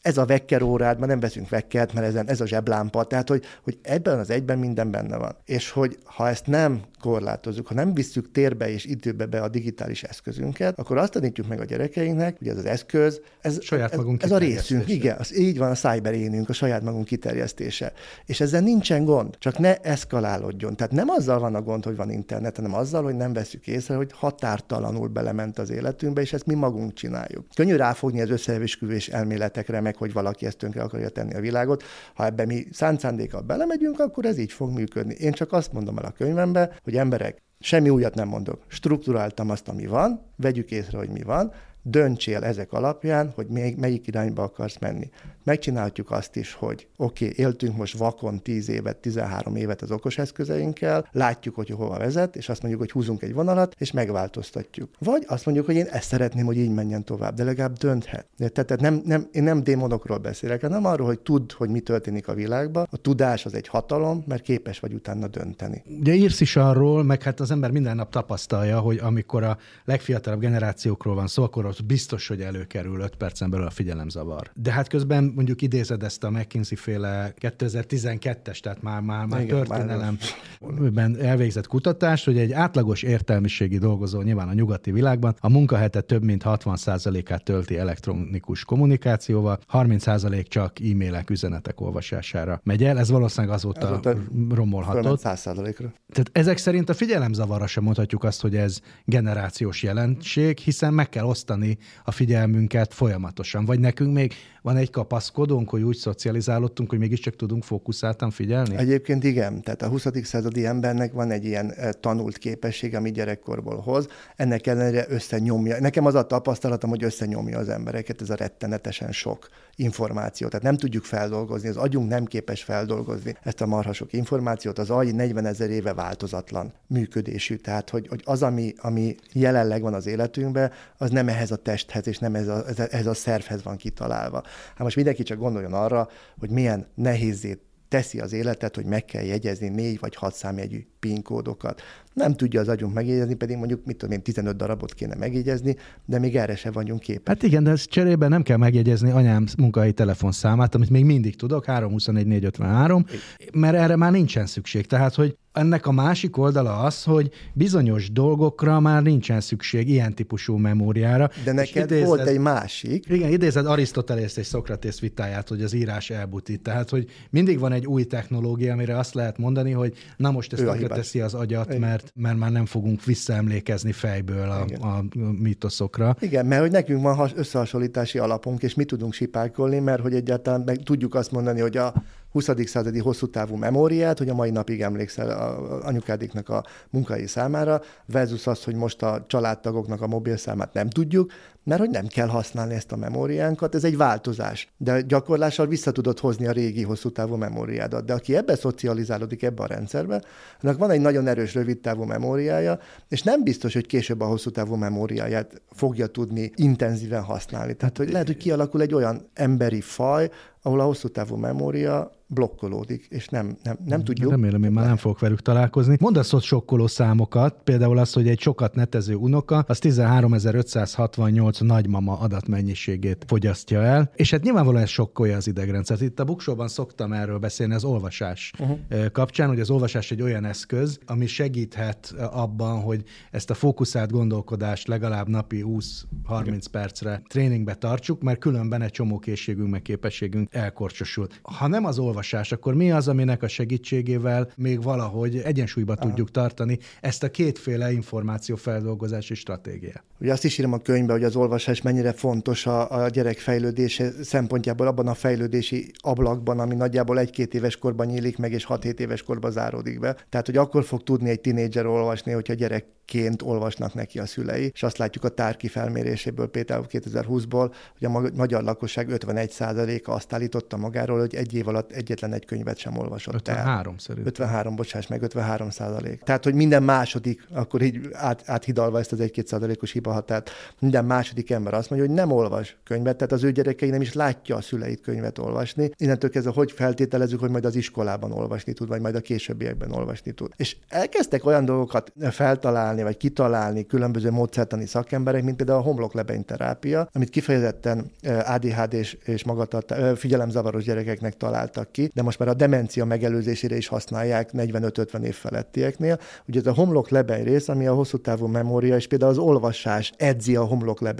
ez a vekker órád, már nem veszünk vekkert, mert ezen, ez a zseblámpa, tehát hogy, hogy ebben az egyben minden benne van. És hogy ha ezt nem korlátozzuk, ha nem visszük térbe és időbe be a digitális eszközünket, akkor azt tanítjuk meg a gyerekeinknek, hogy ez az eszköz, ez, saját magunk ez, ez a részünk, igen, az, így van a cyberénünk, a saját magunk kiterjesztése. És ezzel nincsen gond, csak ne eszkalálódjon. Tehát nem azzal van a gond, hogy van internet, hanem azzal, hogy nem veszük észre, hogy határtalanul belement az életünkbe, és ezt mi magunk csináljuk. Könnyű ráfogni az összeesküvés elméletekre, meg hogy valaki ezt tönkre akarja tenni a világot. Ha ebbe mi szándékkal belemegyünk, akkor ez így fog működni. Én csak azt mondom el a könyvembe, hogy emberek, semmi újat nem mondok. Strukturáltam azt, ami van, vegyük észre, hogy mi van, döntsél ezek alapján, hogy még melyik irányba akarsz menni. Megcsinálhatjuk azt is, hogy oké, okay, éltünk most vakon 10 évet, 13 évet az okos eszközeinkkel, látjuk, hogy hova vezet, és azt mondjuk, hogy húzunk egy vonalat, és megváltoztatjuk. Vagy azt mondjuk, hogy én ezt szeretném, hogy így menjen tovább, de legalább dönthet. De, tehát nem, nem, én nem démonokról beszélek, hanem arról, hogy tudd, hogy mi történik a világban. A tudás az egy hatalom, mert képes vagy utána dönteni. Ugye írsz is arról, meg hát az ember minden nap tapasztalja, hogy amikor a legfiatalabb generációkról van szó, akkor ott biztos, hogy előkerül 5 percen belül a figyelemzavar. De hát közben mondjuk idézed ezt a McKinsey féle 2012-es, tehát már, már, már Igen, történelemben elvégzett kutatást, hogy egy átlagos értelmiségi dolgozó nyilván a nyugati világban a munkahete több mint 60%-át tölti elektronikus kommunikációval, 30% csak e-mailek, üzenetek olvasására megy el. Ez valószínűleg azóta, azóta romolhatott. 100%-ra. Tehát ezek szerint a figyelemzavarra sem mondhatjuk azt, hogy ez generációs jelenség, hiszen meg kell osztani a figyelmünket folyamatosan. Vagy nekünk még van egy kapaszkodónk, hogy úgy szocializálódtunk, hogy mégiscsak tudunk fókuszáltan figyelni? Egyébként igen. Tehát a 20. századi embernek van egy ilyen tanult képesség, ami gyerekkorból hoz. Ennek ellenére összenyomja. Nekem az a tapasztalatom, hogy összenyomja az embereket, ez a rettenetesen sok információ. Tehát nem tudjuk feldolgozni, az agyunk nem képes feldolgozni ezt a marhasok információt. Az agy 40 ezer éve változatlan működésű. Tehát, hogy, hogy az, ami, ami jelenleg van az életünkben, az nem ehhez a testhez és nem ehhez a, ehhez a szervhez van kitalálva. Hát most mindenki csak gondoljon arra, hogy milyen nehézét teszi az életet, hogy meg kell jegyezni négy vagy hat számjegyű PIN kódokat. Nem tudja az agyunk megjegyezni, pedig mondjuk, mit tudom én, 15 darabot kéne megjegyezni, de még erre sem vagyunk képesek. Hát igen, de ezt cserében nem kell megjegyezni anyám munkai telefonszámát, amit még mindig tudok, 324 453, mert erre már nincsen szükség. Tehát, hogy ennek a másik oldala az, hogy bizonyos dolgokra már nincsen szükség ilyen típusú memóriára. De neked idézed, volt egy másik. Igen, idézed Arisztotelészt és Szokratész vitáját, hogy az írás elbutít. Tehát, hogy mindig van egy új technológia, amire azt lehet mondani, hogy na most ezt teszi az agyat, Igen. mert, mert már nem fogunk visszaemlékezni fejből a, a mitoszokra. Igen, mert hogy nekünk van összehasonlítási alapunk, és mi tudunk sipálkolni, mert hogy egyáltalán meg tudjuk azt mondani, hogy a 20. századi hosszú távú memóriát, hogy a mai napig emlékszel a anyukádiknak a munkai számára, versus az, hogy most a családtagoknak a mobilszámát nem tudjuk, mert hogy nem kell használni ezt a memóriánkat, ez egy változás. De gyakorlással vissza tudod hozni a régi hosszú távú memóriádat. De aki ebbe szocializálódik ebbe a rendszerbe, annak van egy nagyon erős rövid távú memóriája, és nem biztos, hogy később a hosszú távú memóriáját fogja tudni intenzíven használni. Tehát hogy lehet, hogy kialakul egy olyan emberi faj, ahol a hosszú távú memória blokkolódik, és nem, nem, nem tudjuk. Remélem, én már nem fogok velük találkozni. Mondasz ott sokkoló számokat, például az, hogy egy sokat netező unoka, az 13.568 nagymama adatmennyiségét fogyasztja el, és hát nyilvánvalóan ez sokkolja az idegrendszert. Itt a buksóban szoktam erről beszélni az olvasás uh-huh. kapcsán, hogy az olvasás egy olyan eszköz, ami segíthet abban, hogy ezt a fókuszált gondolkodást legalább napi 20-30 percre tréningbe tartsuk, mert különben egy csomó készségünk, meg képességünk elkorcsosul. Ha nem az olvasás, akkor mi az, aminek a segítségével még valahogy egyensúlyba Aha. tudjuk tartani ezt a kétféle információfeldolgozási stratégiát? Ugye azt is írom a könyvbe, hogy az olvasás mennyire fontos a, a gyerek fejlődése szempontjából abban a fejlődési ablakban, ami nagyjából egy-két éves korban nyílik meg, és 6-7 éves korban záródik be. Tehát, hogy akkor fog tudni egy tinédzser olvasni, hogyha gyerek ként olvasnak neki a szülei, és azt látjuk a tárki felméréséből, például 2020-ból, hogy a magyar lakosság 51%-a azt állította magáról, hogy egy év alatt egyetlen egy könyvet sem olvasott 53 el. szerintem. 53, bocsáss meg, 53 százalék. Tehát, hogy minden második, akkor így át, áthidalva ezt az 1-2 százalékos hibahatárt, minden második ember azt mondja, hogy nem olvas könyvet, tehát az ő gyerekei nem is látja a szüleit könyvet olvasni. Innentől kezdve, hogy feltételezzük, hogy majd az iskolában olvasni tud, vagy majd a későbbiekben olvasni tud. És elkezdtek olyan dolgokat feltalálni, vagy kitalálni különböző módszertani szakemberek, mint például a homloklebeny terápia, amit kifejezetten ADHD és, és magatartás, figyelemzavaros gyerekeknek találtak ki, de most már a demencia megelőzésére is használják 45-50 év felettieknél. Ugye ez a homloklebeny rész, ami a hosszú távú memória, és például az olvasás edzi a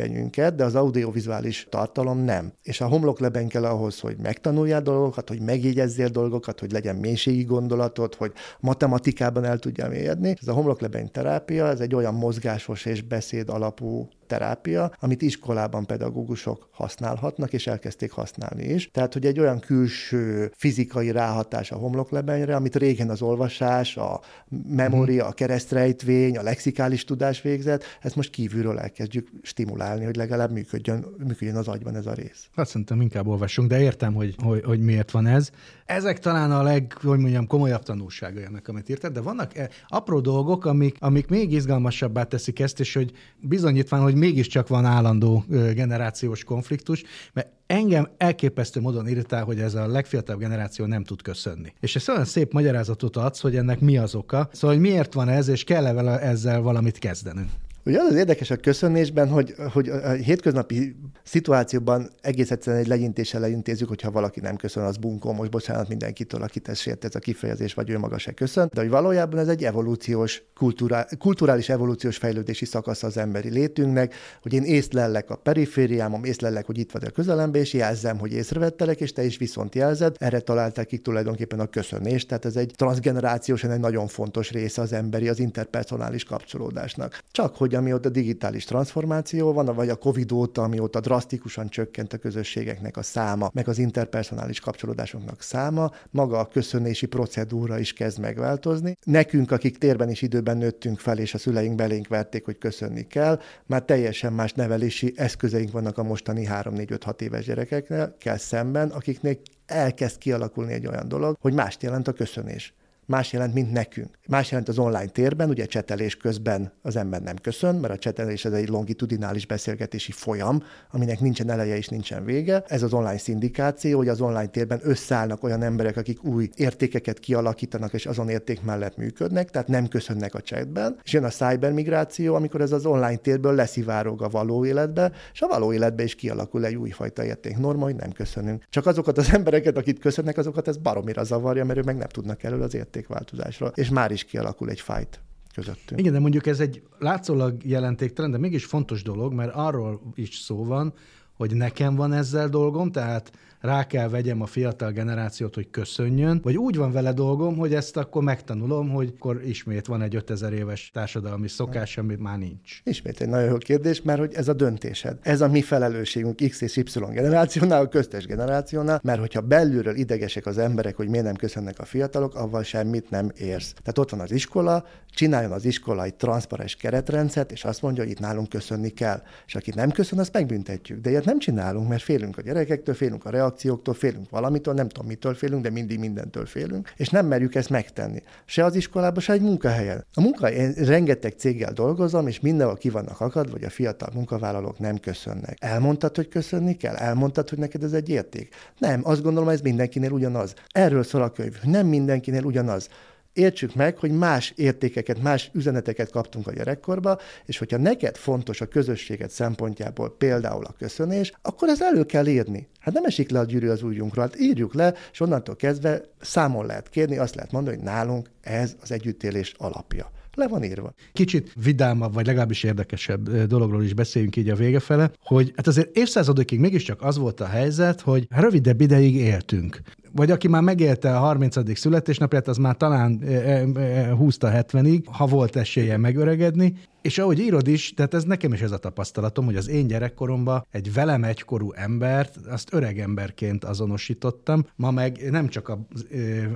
homloklebenyünket, de az audiovizuális tartalom nem. És a homloklebeny kell ahhoz, hogy megtanuljál dolgokat, hogy megjegyezzél dolgokat, hogy legyen mélységi gondolatod, hogy matematikában el tudjál mélyedni. Ez a homloklebeny terápia, ez egy olyan mozgásos és beszéd alapú terápia, amit iskolában pedagógusok használhatnak, és elkezdték használni is. Tehát, hogy egy olyan külső fizikai ráhatás a homloklebenyre, amit régen az olvasás, a memória, a keresztrejtvény, a lexikális tudás végzett, ezt most kívülről elkezdjük stimulálni, hogy legalább működjön, működjön az agyban ez a rész. Hát szerintem inkább olvassunk, de értem, hogy, hogy, hogy miért van ez. Ezek talán a leg, hogy mondjam, komolyabb tanulságai ennek, amit írtad, de vannak e, apró dolgok, amik, amik még izgalmasabbá teszik ezt, és hogy bizonyítván, hogy mégiscsak van állandó generációs konfliktus, mert engem elképesztő módon irritál, hogy ez a legfiatalabb generáció nem tud köszönni. És ez olyan szép magyarázatot adsz, hogy ennek mi az oka, szóval hogy miért van ez, és kell-e vele ezzel valamit kezdenünk. Ugye az az érdekes a köszönésben, hogy, hogy a hétköznapi szituációban egész egyszerűen egy legyintéssel leintézzük, hogyha valaki nem köszön, az bunkó, most bocsánat mindenkitől, akit ez sért ez a kifejezés, vagy ő maga se köszön, de hogy valójában ez egy evolúciós, kulturál, kulturális evolúciós fejlődési szakasz az emberi létünknek, hogy én észlellek a perifériámom, észlellek, hogy itt vagy a közelembe, és jelzem, hogy észrevettelek, és te is viszont jelzed. Erre találták ki tulajdonképpen a köszönést, tehát ez egy transgenerációs, egy nagyon fontos része az emberi, az interpersonális kapcsolódásnak. Csak hogy amióta digitális transformáció van, vagy a Covid óta, amióta drasztikusan csökkent a közösségeknek a száma, meg az interpersonális kapcsolódásoknak száma, maga a köszönési procedúra is kezd megváltozni. Nekünk, akik térben és időben nőttünk fel, és a szüleink belénk verték, hogy köszönni kell, már teljesen más nevelési eszközeink vannak a mostani 3-4-5-6 éves gyerekeknek kell szemben, akiknek elkezd kialakulni egy olyan dolog, hogy mást jelent a köszönés más jelent, mint nekünk. Más jelent az online térben, ugye csetelés közben az ember nem köszön, mert a csetelés ez egy longitudinális beszélgetési folyam, aminek nincsen eleje és nincsen vége. Ez az online szindikáció, hogy az online térben összeállnak olyan emberek, akik új értékeket kialakítanak, és azon érték mellett működnek, tehát nem köszönnek a chatben. És jön a cybermigráció, amikor ez az online térből leszivárog a való életbe, és a való életbe is kialakul egy újfajta értéknorma, hogy nem köszönünk. Csak azokat az embereket, akik köszönnek, azokat ez baromira zavarja, mert ők meg nem tudnak elől az érték értékváltozásra, és már is kialakul egy fájt közöttünk. Igen, de mondjuk ez egy látszólag jelentéktelen, de mégis fontos dolog, mert arról is szó van, hogy nekem van ezzel dolgom, tehát rá kell vegyem a fiatal generációt, hogy köszönjön, vagy úgy van vele dolgom, hogy ezt akkor megtanulom, hogy akkor ismét van egy 5000 éves társadalmi szokás, amit már nincs. Ismét egy nagyon jó kérdés, mert hogy ez a döntésed. Ez a mi felelősségünk X és Y generációnál, a köztes generációnál, mert hogyha belülről idegesek az emberek, hogy miért nem köszönnek a fiatalok, avval semmit nem érsz. Tehát ott van az iskola, csináljon az iskola egy transzparens keretrendszert, és azt mondja, hogy itt nálunk köszönni kell. És aki nem köszön, azt megbüntetjük. De ilyet nem csinálunk, mert félünk a gyerekektől, félünk a reakcióktól, reakcióktól félünk valamitől, nem tudom mitől félünk, de mindig mindentől félünk, és nem merjük ezt megtenni. Se az iskolában, se egy munkahelyen. A munkahelyen rengeteg céggel dolgozom, és mindenhol ki vannak akad, vagy a fiatal munkavállalók nem köszönnek. Elmondtad, hogy köszönni kell? Elmondtad, hogy neked ez egy érték? Nem, azt gondolom, ez mindenkinél ugyanaz. Erről szól a könyv. Nem mindenkinél ugyanaz értsük meg, hogy más értékeket, más üzeneteket kaptunk a gyerekkorba, és hogyha neked fontos a közösséget szempontjából például a köszönés, akkor ez elő kell írni. Hát nem esik le a gyűrű az ujjunkról, hát írjuk le, és onnantól kezdve számon lehet kérni, azt lehet mondani, hogy nálunk ez az együttélés alapja. Le van írva. Kicsit vidámabb, vagy legalábbis érdekesebb dologról is beszéljünk így a vége fele, hogy hát azért évszázadokig mégiscsak az volt a helyzet, hogy rövidebb ideig éltünk vagy aki már megélte a 30. születésnapját, az már talán e, e, húzta 70-ig, ha volt esélye megöregedni, és ahogy írod is, tehát ez nekem is ez a tapasztalatom, hogy az én gyerekkoromban egy velem egykorú embert, azt öreg emberként azonosítottam, ma meg nem csak a,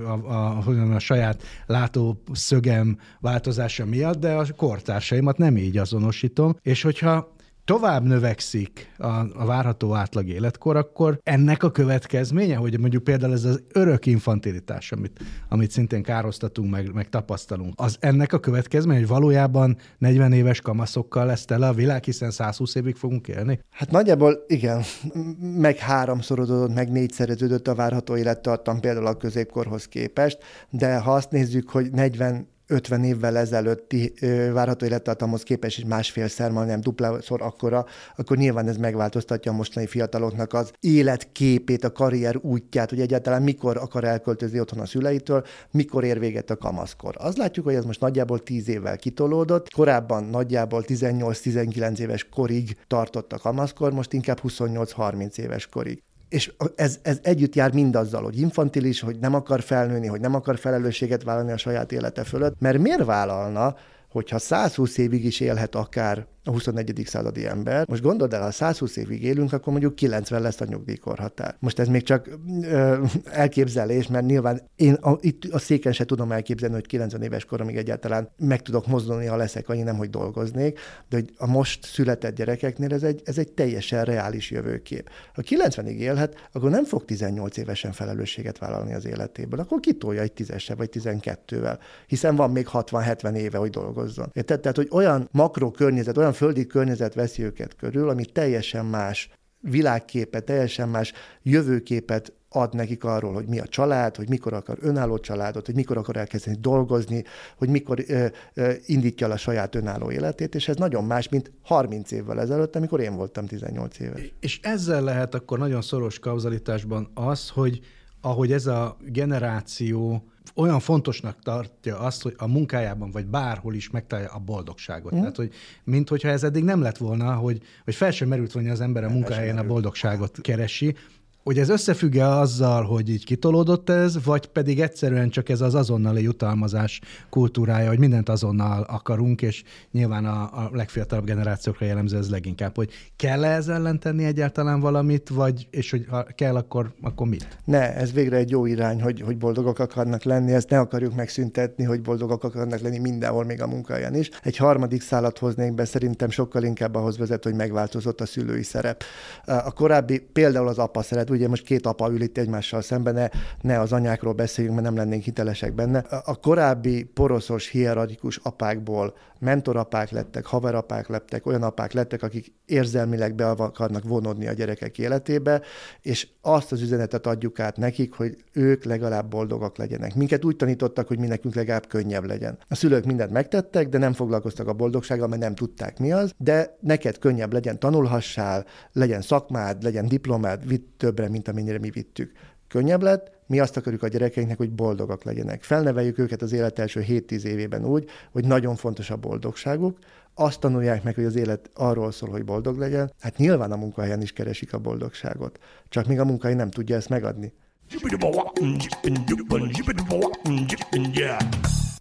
a, a, a, a saját látószögem változása miatt, de a kortársaimat nem így azonosítom, és hogyha tovább növekszik a, a várható átlag életkor, akkor ennek a következménye, hogy mondjuk például ez az örök infantilitás, amit, amit szintén károztatunk, meg, meg tapasztalunk, az ennek a következménye, hogy valójában 40 éves kamaszokkal lesz tele a világ, hiszen 120 évig fogunk élni? Hát nagyjából igen, meg háromszorozódott, meg négyszereződött a várható élettartam például a középkorhoz képest, de ha azt nézzük, hogy 40 50 évvel ezelőtti várható élettartamhoz képest is másfélszer, majdnem duplaszor akkora, akkor nyilván ez megváltoztatja a mostani fiataloknak az életképét, a karrier útját, hogy egyáltalán mikor akar elköltözni otthon a szüleitől, mikor ér véget a kamaszkor. Az látjuk, hogy ez most nagyjából 10 évvel kitolódott, korábban nagyjából 18-19 éves korig tartott a kamaszkor, most inkább 28-30 éves korig és ez, ez együtt jár mindazzal, hogy infantilis, hogy nem akar felnőni, hogy nem akar felelősséget vállalni a saját élete fölött, mert miért vállalna, hogyha 120 évig is élhet akár a 21. századi ember. Most gondold el, ha 120 évig élünk, akkor mondjuk 90 lesz a nyugdíjkorhatár. Most ez még csak ö, elképzelés, mert nyilván én a, itt a széken se tudom elképzelni, hogy 90 éves koromig egyáltalán meg tudok mozdulni, ha leszek annyi, nem hogy dolgoznék, de hogy a most született gyerekeknél ez egy, ez egy teljesen reális jövőkép. Ha 90-ig élhet, akkor nem fog 18 évesen felelősséget vállalni az életéből, akkor kitolja egy tízesse vagy 12-vel, hiszen van még 60-70 éve, hogy dolgozzon. Érted? Tehát, hogy olyan makro környezet, olyan földi környezet veszi őket körül, ami teljesen más világképet, teljesen más jövőképet ad nekik arról, hogy mi a család, hogy mikor akar önálló családot, hogy mikor akar elkezdeni dolgozni, hogy mikor ö, ö, indítja el a saját önálló életét, és ez nagyon más, mint 30 évvel ezelőtt, amikor én voltam 18 éves. És ezzel lehet akkor nagyon szoros kauzalitásban az, hogy ahogy ez a generáció olyan fontosnak tartja azt, hogy a munkájában vagy bárhol is megtalálja a boldogságot. Mm. Tehát, hogy mint hogyha ez eddig nem lett volna, hogy, hogy fel sem merült volna az ember a munkáján a boldogságot keresi, hogy ez összefügg-e azzal, hogy így kitolódott ez, vagy pedig egyszerűen csak ez az azonnali jutalmazás kultúrája, hogy mindent azonnal akarunk, és nyilván a, a legfiatalabb generációkra jellemző ez leginkább, hogy kell -e ez ellen tenni egyáltalán valamit, vagy, és hogy ha kell, akkor, akkor mit? Ne, ez végre egy jó irány, hogy, hogy boldogok akarnak lenni, ezt ne akarjuk megszüntetni, hogy boldogok akarnak lenni mindenhol, még a munkáján is. Egy harmadik szállat hoznék be, szerintem sokkal inkább ahhoz vezet, hogy megváltozott a szülői szerep. A korábbi, például az apa szeret, ugye most két apa ül itt egymással szemben, ne, ne az anyákról beszéljünk, mert nem lennénk hitelesek benne. A korábbi poroszos, hierarchikus apákból mentorapák lettek, haverapák lettek, olyan apák lettek, akik érzelmileg be akarnak vonodni a gyerekek életébe, és azt az üzenetet adjuk át nekik, hogy ők legalább boldogak legyenek. Minket úgy tanítottak, hogy mi nekünk legalább könnyebb legyen. A szülők mindent megtettek, de nem foglalkoztak a boldogsággal, mert nem tudták mi az, de neked könnyebb legyen, tanulhassál, legyen szakmád, legyen diplomád, vitt többre, mint amennyire mi vittük. Könnyebb lett, mi azt akarjuk a gyerekeinknek, hogy boldogak legyenek. Felneveljük őket az élet első 7-10 évében úgy, hogy nagyon fontos a boldogságuk, azt tanulják meg, hogy az élet arról szól, hogy boldog legyen, hát nyilván a munkahelyen is keresik a boldogságot. Csak még a munkahely nem tudja ezt megadni.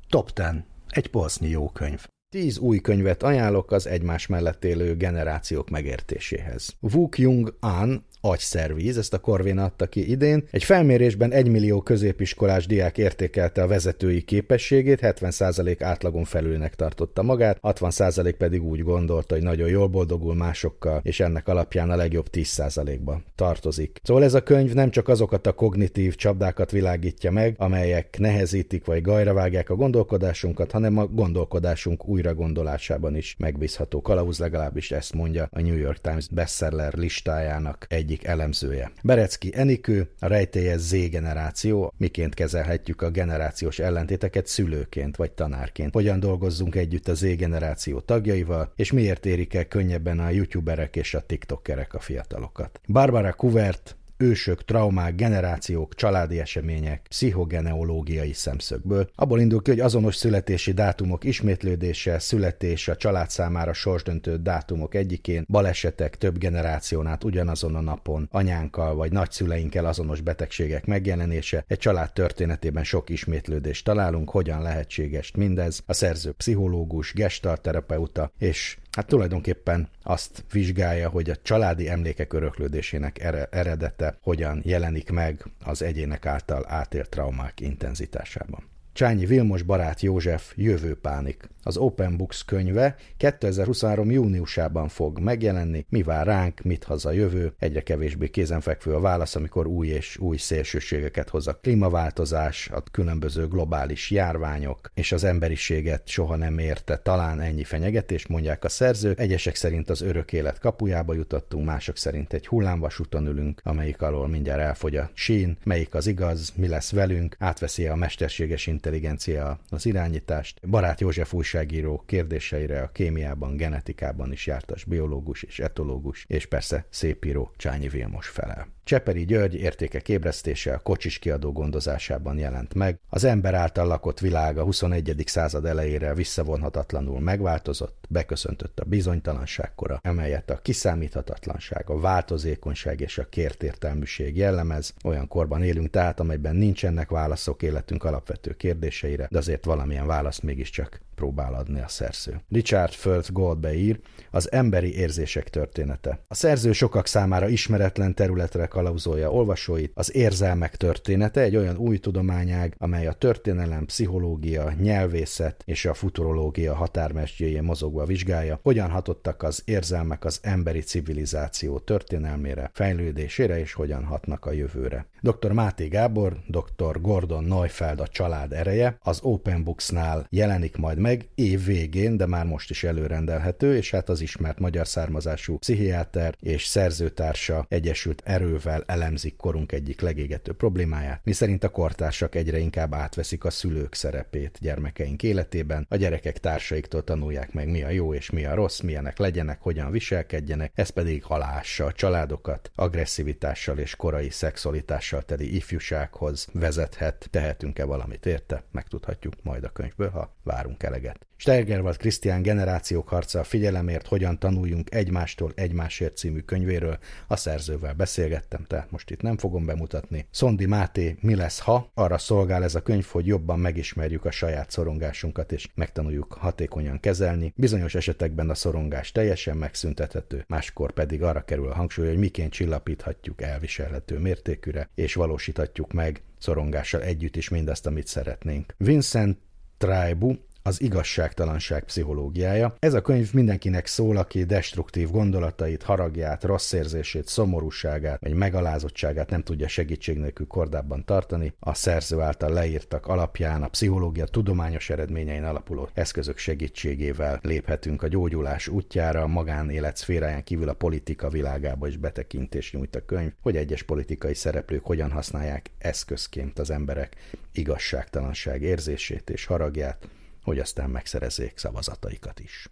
Top 10. Egy polsznyi jó könyv. Tíz új könyvet ajánlok az egymás mellett élő generációk megértéséhez. Wuk Jung An agyszervíz, ezt a Corvin adta ki idén. Egy felmérésben 1 millió középiskolás diák értékelte a vezetői képességét, 70% átlagon felülnek tartotta magát, 60% pedig úgy gondolta, hogy nagyon jól boldogul másokkal, és ennek alapján a legjobb 10%-ba tartozik. Szóval ez a könyv nem csak azokat a kognitív csapdákat világítja meg, amelyek nehezítik vagy gajravágják a gondolkodásunkat, hanem a gondolkodásunk újra gondolásában is megbízható. Kalauz legalábbis ezt mondja a New York Times bestseller listájának egyik egyik elemzője. Berecki Enikő, a rejtélyes Z generáció, miként kezelhetjük a generációs ellentéteket szülőként vagy tanárként. Hogyan dolgozzunk együtt a Z generáció tagjaival, és miért érik el könnyebben a youtuberek és a tiktokerek a fiatalokat. Barbara Kuvert, ősök, traumák, generációk, családi események, pszichogeneológiai szemszögből. Abból indul ki, hogy azonos születési dátumok ismétlődése, születés a család számára sorsdöntő dátumok egyikén, balesetek több generáción át ugyanazon a napon, anyánkkal vagy nagyszüleinkkel azonos betegségek megjelenése, egy család történetében sok ismétlődést találunk, hogyan lehetséges mindez. A szerző pszichológus, gestalterapeuta és hát tulajdonképpen azt vizsgálja, hogy a családi emlékek öröklődésének eredete hogyan jelenik meg az egyének által átélt traumák intenzitásában. Csányi Vilmos barát József Jövőpánik. Az Open Books könyve 2023. júniusában fog megjelenni. Mi vár ránk, mit haza jövő? Egyre kevésbé kézenfekvő a válasz, amikor új és új szélsőségeket hoz a klímaváltozás, a különböző globális járványok, és az emberiséget soha nem érte talán ennyi fenyegetés, mondják a szerzők. Egyesek szerint az örök élet kapujába jutottunk, mások szerint egy hullámvasúton ülünk, amelyik alól mindjárt elfogy a sín, melyik az igaz, mi lesz velünk, átveszi a mesterséges intelligencia az irányítást. Barát József újságíró kérdéseire a kémiában, genetikában is jártas biológus és etológus, és persze szépíró Csányi Vilmos felel. Cseperi György értékek ébresztése a kocsis kiadó gondozásában jelent meg. Az ember által lakott világ a 21. század elejére visszavonhatatlanul megváltozott, beköszöntött a bizonytalanság kora, amelyet a kiszámíthatatlanság, a változékonyság és a kértértelműség jellemez. Olyan korban élünk tehát, amelyben nincsenek válaszok életünk alapvető kérdéseire, de azért valamilyen választ mégiscsak próbál adni a szerző. Richard Föld Goldbeír az emberi érzések története. A szerző sokak számára ismeretlen területre kalauzolja olvasóit, az érzelmek története egy olyan új tudományág, amely a történelem, pszichológia, nyelvészet és a futurológia határmesdjéjén mozogva vizsgálja, hogyan hatottak az érzelmek az emberi civilizáció történelmére, fejlődésére és hogyan hatnak a jövőre. Dr. Máté Gábor, dr. Gordon Neufeld a család ereje az Open Books-nál jelenik majd meg év végén, de már most is előrendelhető, és hát az ismert magyar származású pszichiáter és szerzőtársa Egyesült Erővel könyvvel elemzik korunk egyik legégető problémáját, miszerint a kortársak egyre inkább átveszik a szülők szerepét gyermekeink életében, a gyerekek társaiktól tanulják meg, mi a jó és mi a rossz, milyenek legyenek, hogyan viselkedjenek, ez pedig halássa a családokat, agresszivitással és korai szexualitással teli ifjúsághoz vezethet. Tehetünk-e valamit érte? Megtudhatjuk majd a könyvből, ha várunk eleget. Steigerwald Krisztián generációk harca a figyelemért, hogyan tanuljunk egymástól egymásért című könyvéről. A szerzővel beszélgettem, tehát most itt nem fogom bemutatni. Szondi Máté, mi lesz ha? Arra szolgál ez a könyv, hogy jobban megismerjük a saját szorongásunkat, és megtanuljuk hatékonyan kezelni. Bizonyos esetekben a szorongás teljesen megszüntethető, máskor pedig arra kerül a hangsúly, hogy miként csillapíthatjuk elviselhető mértékűre, és valósíthatjuk meg szorongással együtt is mindazt, amit szeretnénk. Vincent Traibu az igazságtalanság pszichológiája. Ez a könyv mindenkinek szól, aki destruktív gondolatait, haragját, rossz érzését, szomorúságát vagy megalázottságát nem tudja segítség nélkül kordában tartani. A szerző által leírtak alapján a pszichológia tudományos eredményein alapuló eszközök segítségével léphetünk a gyógyulás útjára, a magánélet szféráján kívül a politika világába is betekintés nyújt a könyv, hogy egyes politikai szereplők hogyan használják eszközként az emberek igazságtalanság érzését és haragját, hogy aztán megszerezzék szavazataikat is.